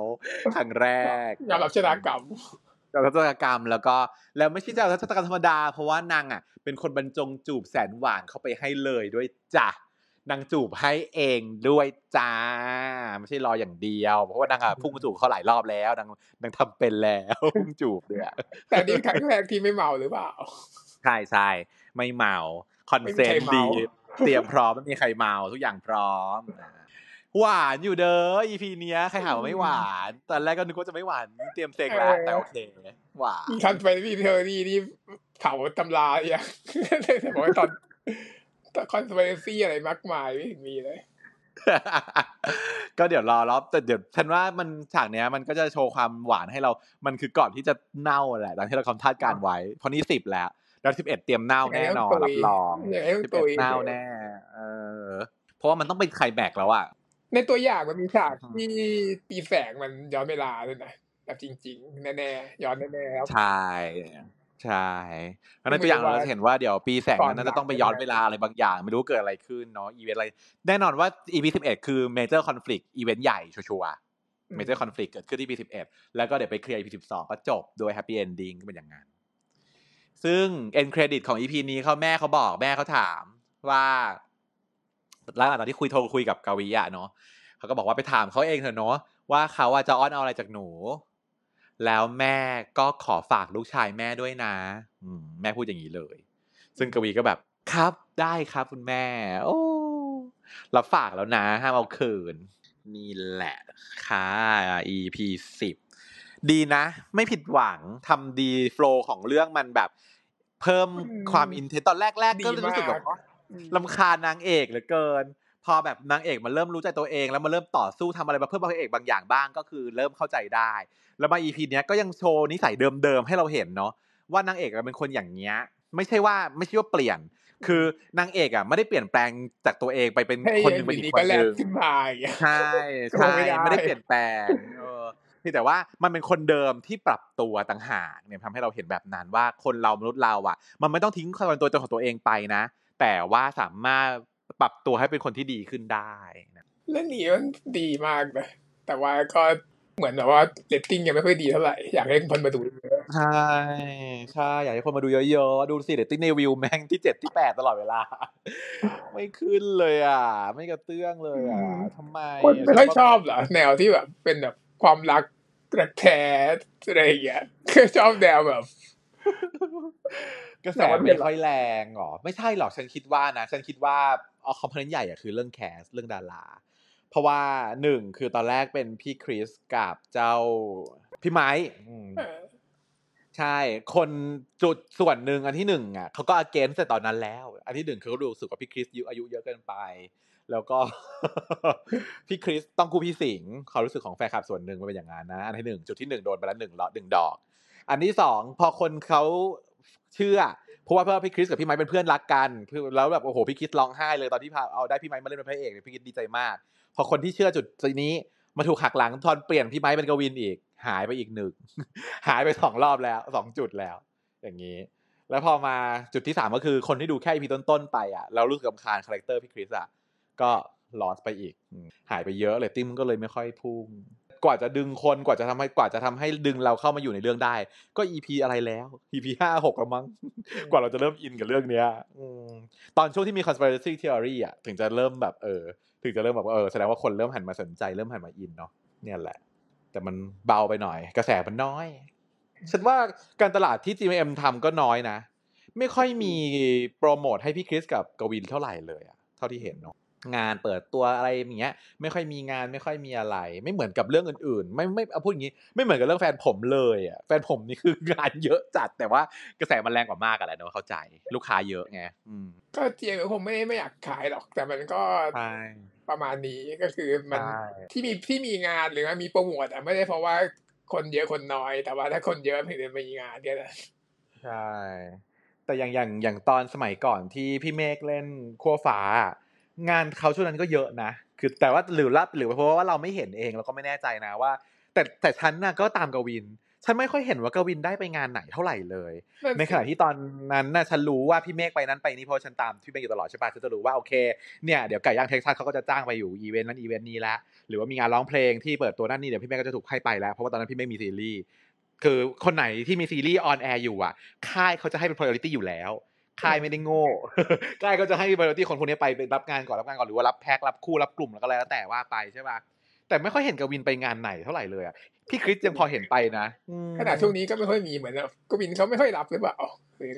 ครั้งแรกยอมรับชะตากรรม จารทัศนกรรมแล้วก็แล้วไม่ใช่จารทัศนกรรมธรรมดา เพราะว่านางอะเป็นคนบรรจงจูบแสนหวานเข้าไปให้เลยด้วยจ้ะนางจูบให้เองด้วยจ้า ไม่ใช่รออย่างเดียว เพราะว่านางอะพุ่งจูบเขาหลายรอบแล้วนางนางทำเป็นแล้วพุ่งจูบเนี่ยแต่นี่ครั้งแรกที่ไม่เมาหรือเปล่าใช่ใช่ไม่เมาคอนเซนไม่มีใครต์เมาดีเตรียมพร้อมไม่มีใครเมาทุกอย่างพร้อมอ่า หวานอยู่เด้อ EP เนี้ยใครหาว่าไม่หวานตอนแรกก็นึกว่าจะไม่หวานเตรียมเซ็งแล้วแต่โอเคหวานคอนเฟนซี่เทอรี่นี่เผาตำราอย่างแต่บอกว่าตอนคอนเฟนซี่อะไรมากมายไม่เห็นมีเลย ก็เดี๋ยวรอรอบแต่เดี๋ยวฉันว่ามันฉากเนี้ย มันก็จะโชว์ความหวานให้เรา มันคือก่อนที่จะเน่าแหละตามที่เราคำคาดการไว้เพราะนี่สิบแล้วแล้วสิบเอ็ดเตรียมเน่าแน่นอนรับรองอย่างไรต้องสิบตุเอ็ดยเน่าแน่ เออ เพราะว่ามันต้องเป็นไคลแม็กซ์แล้วอะ ในตัวอย่างมันมีฉากที่ปีแสงมันย้อนเวลาด้วยนะแบบจริง ๆ แน่ๆย้อนแน่ๆครับใช่ใช่เพราะในตัวอย่างเราจะเห็นว่าเดี๋ยวปีแสงนั้นน่าจะต้องไปย้อนเวลาอะไรบางอย่าง ไม่รู้เกิดอะไรขึ้นเนาะอีเวนต์อะไร แน่นอนว่า EP สิบเอ็ดคือ major conflict อีเวนต์ใหญ่ชัวร์ๆเมเจอร์คอนฟ lict เกิดขึ้นที่ EP 11แล้วก็เดี๋ยวไปเคลียร์ EP 12ก็จบโดย happy ending ก็เป็นอย่างนั้นซึ่ง end credit ของ EP นี้เขาแม่เขาบอกแม่เขาถามว่าห ลังจากที่คุยโทรคุยกับกาวิอะเนาะเขาก็บอกว่าไปถามเขาเองเถอะเนาะว่าเขาอะจะอ้อนเอาอะไรจากหนู แล้วแม่ก็ขอฝากลูกชายแม่ด้วยนะอืมแม่พูดอย่างนี้เลย ซึ่งกวีก็แบบครับได้ครับคุณแม่ โอ้รับฝากแล้วนะห้ามเอาคืน นี่แหละค่ะ EP สิบดีนะ ไม่ผิดหวังทำดีโฟล์ของเรื่องมันแบบ เพิ่มความอินเทนตอนแรกๆ ก็รู้สึกแบบ ลำคาญนางเอกเหลือเกิน พอแบบนางเอกมันเริ่มรู้ใจตัวเอง แล้วมันเริ่มต่อสู้ทำอะไรมาเพิ่มพระเอกบางอย่างบ้างก็คือเริ่มเข้าใจได้ แล้วมา EP เนี้ยก็ยังโชว์นิสัยเดิมๆให้เราเห็นเนาะว่านางเอกเป็นคนอย่างเงี้ยไม่ใช่ว่าไม่ใช่ว่าเปลี่ยน คือนางเอกอะไม่ได้เปลี่ยนแปลงจากตัวเองไปเป็นคนหนึ่งเป็นอีกคนหนึ่งใช่ใช่ไม่ได้เปลี่ยนแปลงเออที่แต่ว่ามันเป็นคนเดิมที่ปรับตัวต่างหากเนี่ยทำให้เราเห็นแบบนั้นว่าคนเรามนุษย์เราอะ มันไม่ต้องทิ้งความตัวตนของตัวเองไปนะ แต่ว่าสามารถปรับตัวให้เป็นคนที่ดีขึ้นได้นะเรื่องนี้มันดีมากเลยแต่ว่าก็เหมือนแบบว่าเรตติ้งยังไม่ค่อยดีเท่าไหร่อยากให้คนมาดูเยอะใช่ใช่อยากให้คนมาดูเยอะๆ ดูสิเรตติ้งในวิวแม่งที่เจ็ดที่แปดตลอดเวลา ไม่ขึ้นเลยอะ ไม่กระเตื้องเลยอะทำไมคนไม่ค่อยชอบเหรอ แนวที่แบบเป็นแบบความรักกระแทอะไรอย่างเงี้ยชอบแนวแบบ กระแสไม่ค่อยแรงหรอไม่ใช่หรอกฉันคิดว่านะ ฉันคิดว่าเอาคอมเพนต์ใหญ่อะคือเรื่องแคสเรื่องดาราเพราะว่าหนึ่งคือตอนแรกเป็นพี่คริสกับเจ้าพี่ไม้ใช่ คนจุดส่วนหนึ่งอันที่หนึ่งอะเขาก็อเกนแต่ตอนนั้นแล้ว อันที่หนึ่งคือเขาดูสึกว่าพี่คริสอายุเยอะเกินไป แล้วก็ พี่คริสต้องคู่พี่สิงเขารู้สึกของแฟนคลับส่วนหนึ่งมันเป็นอย่างนั้นนะ อันที่หนึ่งจุดที่หนึ่งโดนไปแล้วหนึ่งลอหนึ่งดอก อันที่สองพอคนเขา เชื่อเพราะว่าเพื่อพี่คริสกับพี่ไม้เป็นเพื่อนรักกันแล้วแบบโอ้โหพี่คริสร้องไห้เลยตอนที่พาเอาได้พี่ไม้มาเล่นเป็นพระเอกพี่คริสดีใจมาก พอคนที่เชื่อจุดนี้มาถูกหักหลังตอนเปลี่ยนพี่ไม้เป็นกวินอีก หายไปอีกหนึ่งหายไปสองรอบแล้วสองจุดแล้ว อย่างนี้ แล้วพอมาจุดที่สามก็คือคนที่ดูแค่พีต้นๆไปอะแล้วรู้สึกรำคาญคาแรคเตอร์พี่คริสอะก็ loss ไปอีก หายไปเยอะเลยติ้มก็เลยไม่ค่อยพุ่ง กว่าจะดึงคนกว่าจะทำให้กว่าจะทำให้ดึงเราเข้ามาอยู่ในเรื่องได้ ก็ EP อะไรแล้ว EP ห้าหกแล้วมั้งกว่าเราจะเริ่มอินกับเรื่องเนี้ยตอนช่วงที่มี conspiracy theory อะถึงจะเริ่มแบบเออ ถึงจะเริ่มแบบเออแสดงว่าคนเริ่มหันมาสนใจเริ่มหันมาอินเนาะเนี่ยแหละ แต่มันเบาไปหน่อย กระแสมันน้อย ฉันว่าการตลาดที่ GMM ทำก็น้อยนะ ไม่ค่อยมีโปรโมทให้พี่คริสกับกวินเท่าไหร่เลยอะเท่าที่เห็นเนาะ งานเปิดตัวอะไรอย่างเงี้ย ไม่ค่อยมีงานไม่ค่อยมีอะไร ไม่เหมือนกับเรื่องอื่นๆ ไม่ไม่เอาพูดอย่างงี้ ไม่เหมือนกับเรื่องแฟนผมเลยอะแฟนผมนี่คืองานเยอะจัดแต่ว่ากระแสมันแรงกว่ามากอะแหละเนาะเข้าใจ ลูกค้าเยอะไงก็เจียงก็คงไม่ไม่อยากขายหรอก แต่มันก็ประมาณนี้ก็คือมันที่มีที่มีงานหรือว่ามีโปรโมทอะไม่ได้เพราะว่าคนเยอะคนน้อย แต่ว่าถ้าคนเยอะถึงจะมีงานเนี่ยนะใช่แต่อย่างอย่างอย่างตอนสมัยก่อนที่พี่เมฆเล่นขั้วฟ้า งานเขาช่วงนั้นก็เยอะนะ คือแต่ว่าหรือรับหรือเพราะว่าเราไม่เห็นเองเราก็ไม่แน่ใจนะว่า แต่แต่ฉันน่ะก็ตามกวิน ฉันไม่ค่อยเห็นว่ากวินได้ไปงานไหนเท่าไหร่เลย ในขณะที่ตอนนั้นน่ะฉันรู้ว่าพี่เมฆไปนั้นไปนี่เพราะฉันตามพี่เมฆอยู่ตลอดใช่ปะฉันจะรู้ว่าโอเคเนี่ยเดี๋ยวไก่ย่างเท็กซัสเขาก็จะจ้างไปอยู่อีเวนต์นั้นอีเวนต์นี้ละหรือว่ามีงานร้องเพลงที่เปิดตัวนั่นนี่เดี๋ยวพี่เมฆก็จะถูกให้ไปแล้วเพราะว่าตอนนั้นพี่เมฆมีซีรีส์คือคนไหนที่มีซีรีส์ออนแอร์อยู่อะค่ายเขาจะให้เป็น priority อยู่แล้ว ค่ายไม่ได้โง่ค่ายก็จะให้บริษัทคนคนนี้ไปไปรับงานก่อนรับงานก่อนหรือว่ารับแพ็ครับคู่รับกลุ่มแล้วก็แล้วแต่ว่าไปใช่ป่ะแต่ไม่ค่อยเห็นกวินไปงานไหนเท่าไหร่เลยอะพี่คริสยังพอเห็นไปนะขนาดช่วงนี้ก็ไม่ค่อยมีเหมือนกวินเขาไม่ค่อยรับหรือเปล่า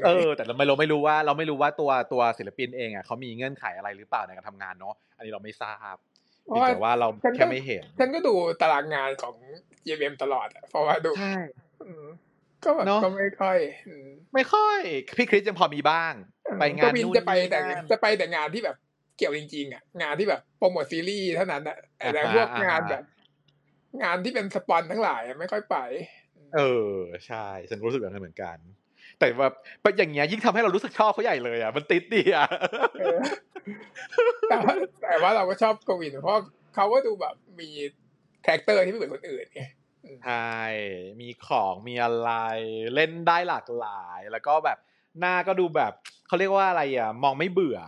เออ แต่เราไม่เราไม่รู้ว่าเราไม่รู้ว่าตัวตัวศิลปินเองอะเขามีเงื่อนไขอะไรหรือเปล่าในการทำงานเนาะอันนี้เราไม่ทราบแต่ว่าเราแค่ไม่เห็นฉันก็ดูตารางงานของ GMM ตลอดเพราะว่าดูใช่ ก็แบบก็ไม่ค่อย ไม่ค่อย พี่คริสยังพอมีบ้าง ไปงานนู่นจะไปแต่จะไปแต่งานที่แบบเกี่ยวจริงๆอะงานที่แบบโปรโมทซีรีส์เท่านั้นอะแต่พวกงานแบบ งานที่เป็นสปอนทั้งหลายไม่ค่อยไป เออ ใช่ฉันรู้สึกแบบนั้นเหมือนกัน แต่ว่าอย่างเงี้ยยิ่งทำให้เรารู้สึกชอบเขาใหญ่เลยอะมันติดดีอะแต่ว่าแต่ว่าเราก็ชอบกวินเพราะเขาก็ดูแบบมีคาแรคเตอร์ที่ไม่เหมือนคนอื่นไง ใช่มีของมีอะไรเล่นได้หลากหลาย แล้วก็แบบหน้าก็ดูแบบเขาเรียกว่าอะไรอะ มองไม่เบื่อ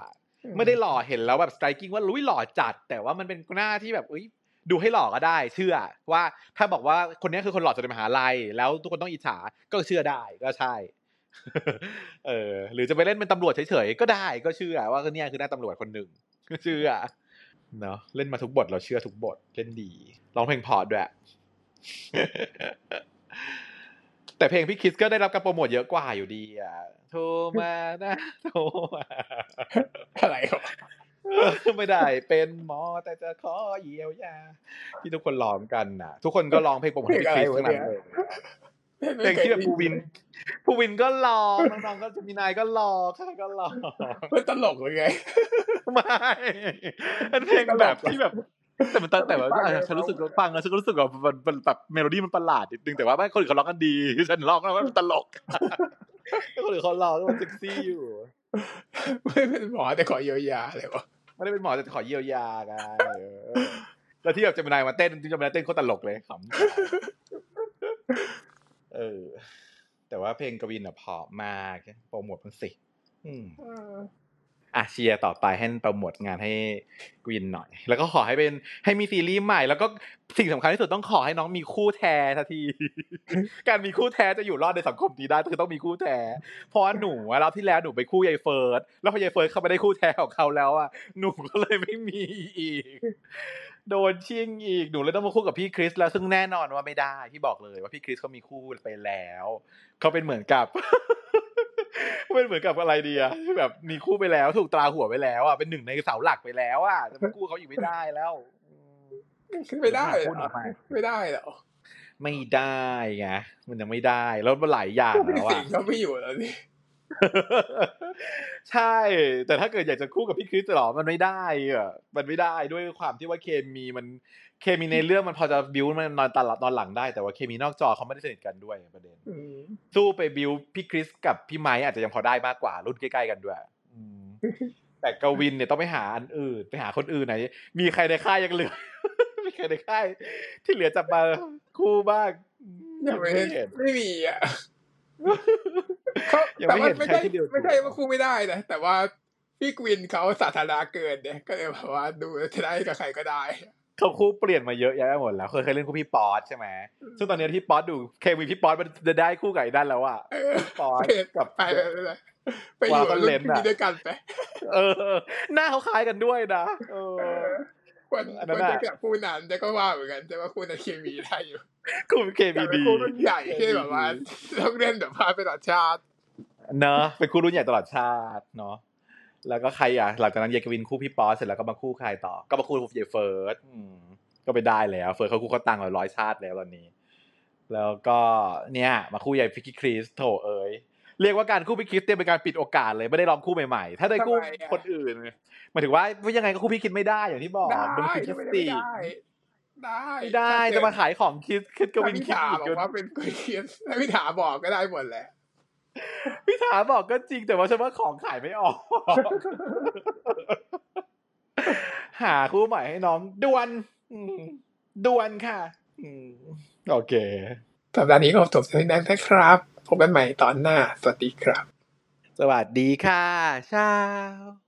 ไม่ได้หล่อเห็นแล้วแบบ striking ว่าอุ้ยหล่อจัด แต่ว่ามันเป็นหน้าที่แบบอุ้ยดูให้หล่อก็ได้ เชื่อว่าถ้าบอกว่าคนนี้คือคนหล่อจากมหาลัย แล้วทุกคนต้องอิจฉาก็เชื่อได้ก็ใช่ เออ หรือจะไปเล่นเป็นตำรวจเฉยๆก็ได้ก็เชื่อว่าเนี่ยคือหน้าตำรวจคนหนึ่งก็เชื่อเนาะเล่นมาทุกบทเราเชื่อทุกบทเล่นดีร้องเพลงพอด้วย แต่เพลงพี่คริสก็ได้รับการโปรโมทเยอะกว่าอยู่ดี อะ โทรมานะโทรมาอะไรวะไม่ได้ เป็นหมอแต่จะขอเยียวยา ที่ทุกคนร้องกันน่ะ ทุกคนก็ร้องเพลงโปรโมทให้พี่คริสทั้งนั้นเลยเพลงที่แบบภูวินภูวินก็ร้องน้องๆก็จะมีนายก็ร้องใครก็ร้องมันตลกเลยไง ไม่เป็นเพลงแบบที่แบบ แต่มันแต่ว่าฉันรู้สึกฟังแล้วฉันก็รู้สึกว่ามันมันแบบเมโลดี้มันประหลาดนิดนึงแต่ว่าไม่คนอื่นเขาร้องกันดีฉันร้องแล้วมันตลกคนอื่นเขาร้องแล้วมันเซ็กซี่อยู่ไม่เป็นหมอแต่ขอเยียวยาเลยวะไม่ได้เป็นหมอแต่ขอเยียวยาไงแล้วที่แบบเจมินายมาเต้นจริงๆเจมินายเต้นโคตรตลกเลยขำเออ แต่ว่าเพลงกวินอะพอมากโปรโมทมันสิ อะเชียร์ต่อไปให้โปรโมทงานให้กวินหน่อย แล้วก็ขอให้เป็นให้มีซีรีส์ใหม่ แล้วก็สิ่งสำคัญที่สุดต้องขอให้น้องมีคู่แท้ทันที การมีคู่แท้จะอยู่รอดในสังคมนี้ได้คือต้องมีคู่แท้เพราะหนูอะรอบที่แล้วหนูไปคู่ยายเฟิร์สแล้วพอยายเฟิร์สเข้าไปได้คู่แท้ของเขาแล้วอะหนูก็เลยไม่มีอีก โดนชิงอีกหนูเลยต้องมาคู่กับพี่คริสแล้วซึ่งแน่นอนว่าไม่ได้ที่บอกเลยว่าพี่คริสเขามีคู่ไปแล้วเขาเป็นเหมือนกับ เป็นเหมือนกับอะไรดีอะแบบมีคู่ไปแล้ว ถูกตราหัวไปแล้วอะเป็นหนึ่งในเสาหลักไปแล้วอะจะมาคู่เขาอยู่ไม่ได้แล้วไม่ได้พูดเหรอออกมาไม่ได้เหรอไม่ได้ไงมันยังไม่ได้แล้วมันหลายอย่างก็เป็นแล้วสิ่อะงเขาไม่อยู่แล้วนี่ ใช่ แต่ถ้าเกิดอยากจะคู่กับพี่คริสหรอมันไม่ได้อะมันไม่ได้ด้วยความที่ว่าเคมีมันเคมีในเรื่องมันพอจะบิวมันนอนตอนหลังนอนหลังได้แต่ว่าเคมีนอกจอเขาไม่ได้สนิทกันด้วยประเด็นอืมสู้ไปบิวพี่คริสกับพี่ไม้อาจจะยังพอได้มากกว่ารุ่นใกล้ๆกันด้วยอืมแต่กวินเนี่ยต้องไปหาอันอื่นไปหาคนอื่นไหน มีใครในค่ายยังเหลือมีใครในค่าย ที่เหลือจับมาคู่บ้างยังไม่เห็นไม่มีอะเขายัง แต่ไม่ว่าเห็นไม่ใครใช่ที่เดียวไม่ใช่ว่าคู่ไม่ได้นะแต่ว่าพี่กวินเขาสาธารณะเกินเนี่ยก็เลยแบบว่าดูจะได้กับใครก็ได้เขาคู่เปลี่ยนมาเยอะแยะไปหมดแล้วเคยเคยเล่นคู่พี่ป๊อตใช่ไหมซึ่งตอนนี้ที่ป๊อตดูเคมีพี่ป๊อตมันจะได้คู่กับไอ้นั่นแล้วอะเออพี่ป๊อตกับไปไปไปไปอยู่วารุ่เลนนอะพี่ด้วยกันไปเออ หน้าเขาคล้ายกันด้วยนะเออ ควรอันคนั้วนรอะจะกับคู่นั้นแต่ก็ว่าเหมือนกันแต่ว่าคู่นั้นเคมีได้อยู่คู่เคแต่มีเป็นดีคู่รุ่นใหญ่ที่แบบว่าต้องเล่นแบบพาไปต่อชาติเนอะเป็นคู่รุ่นใหญ่ตลอดชาติเนาะแล้วก็ใครอะ หลังจากนั้นเยกวินคู่พี่ป๊อตเสร็จแล้วก็มาคู่ใครต่อ ก็มาคู่เยเฟิร์สอืมก็ไปได้แล้ว เฟิร์สเขาคู่เขาตังค์ร้อยชาติแล้วตอนนี้ แล้วก็เนี่ย มาคู่ใหญ่พิกกี้คริสโถเอ้ย เรียกว่าการคู่พี่คริสเนี่ยเป็นการปิดโอกาสเลยไม่ได้ลองคู่ใหม่ๆ ถ้าได้คู่คนอื่นหมายถึงว่ายังไงก็คู่พี่คิดไม่ได้อย่างที่บอกได้มันคือคิจะดไม่สได้ติได้ไม่ได้จะมาขายของคิดคิดกวินพี่คิดถาอีกบอจกนว่าเป็นกุยเคียนถ้าพี่ถาบอกก็ได้หมดแหละพี่ถาบอกก็จริงแต่ว่าฉันว่าของขายไม่ออก หาคู่ใหม่ให้น้องด่วนอืมด่วนค่ะอืมโอเคสัปดาห์นี้ก็จบที่นั้นนะครับ พบกันใหม่ตอนหน้า สวัสดีครับ สวัสดีค่ะเช้า